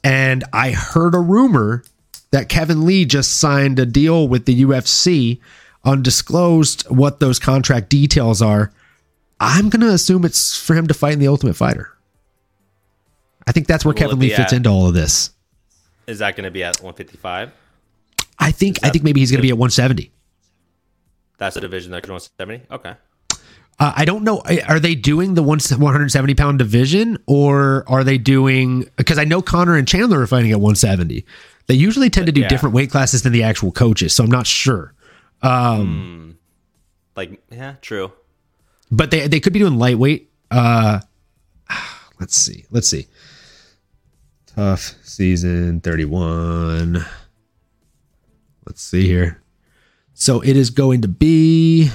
And I heard a rumor that Kevin Lee just signed a deal with the UFC, undisclosed what those contract details are. I'm going to assume it's for him to fight in the Ultimate Fighter. I think that's where Will Kevin Lee fits at, into all of this. Is that going to be at 155? I think I think maybe he's going to be at 170. That's the division that's 170. Okay. Uh, I don't know. Are they doing the 170 pound division or are they doing? Because I know Conor and Chandler are fighting at 170. They usually tend to do yeah. different weight classes than the actual coaches, so I'm not sure. Um, mm. Like, yeah, true. But they they could be doing lightweight. Uh, *sighs* let's see. Let's see. TUF season 31. Let's see here. So it is going to be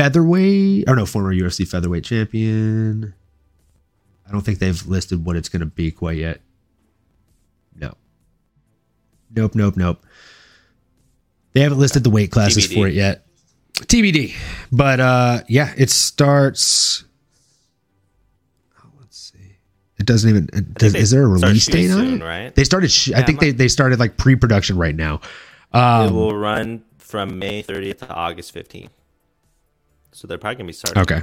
featherweight, or no, former UFC featherweight champion. I don't think they've listed what it's going to be quite yet. No. Nope, nope, nope. They haven't listed the weight classes TBD. for it yet. TBD. But uh yeah, it starts Oh, let's see. It doesn't even. does, is there a release date on soon, it? right? They started. Sh- I think I'm they they started like pre-production right now. Um, it will run from May 30th to August 15th. So they're probably gonna be starting Okay.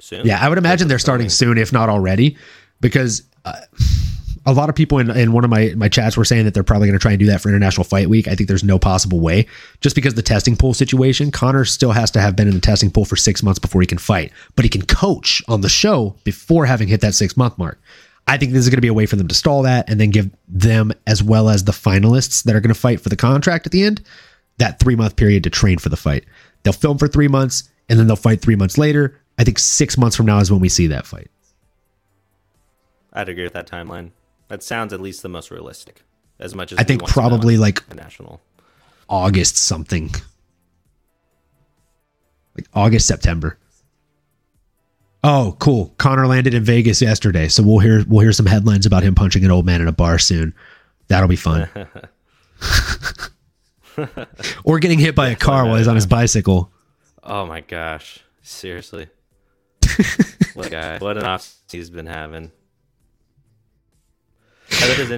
soon. Yeah, I would imagine they're starting soon, if not already, because uh, a lot of people in, in one of my, my chats were saying that they're probably going to try and do that for International Fight Week. I think there's no possible way, just because the testing pool situation. Conor still has to have been in the testing pool for six months before he can fight, but he can coach on the show before having hit that six month mark. I think this is going to be a way for them to stall that and then give them, as well as the finalists that are going to fight for the contract at the end, that three month period to train for the fight. They'll film for three months and then they'll fight three months later. I think six months from now is when we see that fight. I'd agree with that timeline. That sounds at least the most realistic. As much as I think want to know probably like the national. August something. Like August, September. Oh, cool. Conor landed in Vegas yesterday, so we'll hear we'll hear some headlines about him punching an old man in a bar soon. That'll be fun. *laughs* or getting hit by a car while he's on his bicycle. Oh my gosh! Seriously, *laughs* what guy! What an off he's been having.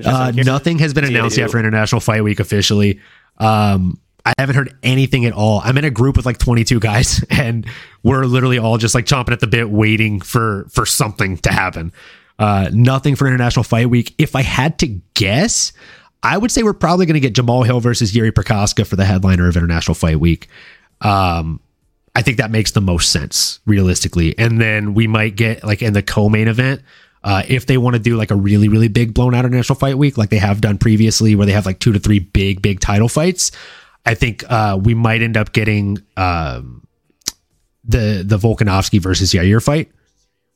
Uh, nothing has been see announced yet for International Fight Week officially. Um, I haven't heard anything at all. I'm in a group with like 22 guys, *laughs* and we're literally all just like chomping at the bit, waiting for for something to happen. Uh, nothing for International Fight Week. If I had to guess, I would say we're probably going to get Jamal Hill versus Jiri Prochazka for the headliner of International Fight Week. Um, I think that makes the most sense realistically. And then we might get like in the co-main event, uh, if they want to do like a really really big blown out international fight week, like they have done previously, where they have like two to three big big title fights. I think uh, we might end up getting um, the the Volkanovski versus Yair fight,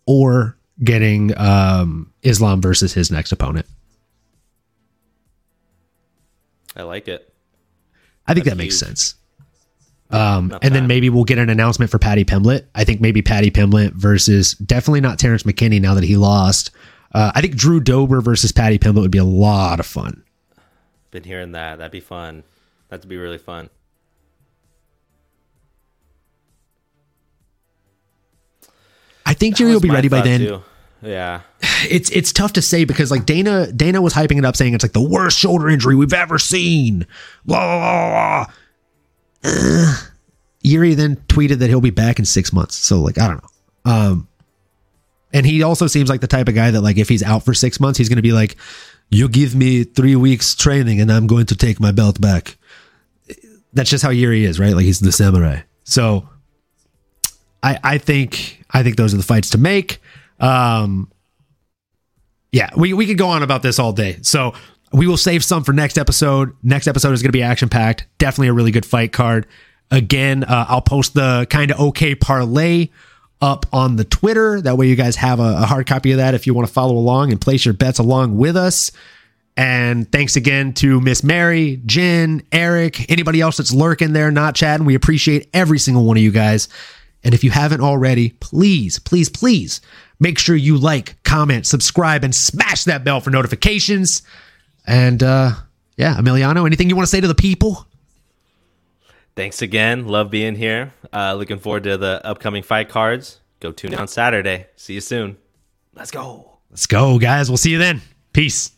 or getting um, Islam versus his next opponent. I like it. I think That's that makes huge. sense. Um, and then maybe we'll get an announcement for Paddy Pimblett. I think maybe Paddy Pimblett versus definitely not Terrence McKinney now that he lost. Uh, I think Drew Dober versus Paddy Pimblett would be a lot of fun. Been hearing that. That'd be fun. That'd be really fun. I think Jerry will be ready by then. too. Yeah. *sighs* It's it's tough to say because like Dana Dana was hyping it up saying it's like the worst shoulder injury we've ever seen. Blah blah blah. blah. Jiri then tweeted that he'll be back in six months. So like I don't know. Um, and he also seems like the type of guy that like if he's out for six months, he's going to be like, "You give me three weeks training, and I'm going to take my belt back." That's just how Jiri is, right? Like he's the samurai. So I I think I think those are the fights to make. Um, yeah, we, we could go on about this all day. So we will save some for next episode. Next episode is going to be action packed. Definitely a really good fight card. Again, uh, I'll post the kind of okay parlay up on the Twitter. That way, you guys have a, a hard copy of that if you want to follow along and place your bets along with us. And thanks again to Miss Mary, Jen, Eric, anybody else that's lurking there, not chatting. We appreciate every single one of you guys. And if you haven't already, please, please, please make sure you like, comment, subscribe, and smash that bell for notifications. And uh yeah, Emiliano, anything you want to say to the people? Thanks again. Love being here. Uh, looking forward to the upcoming fight cards. Go tune in on Saturday. See you soon. Let's go. Let's go, guys. We'll see you then. Peace.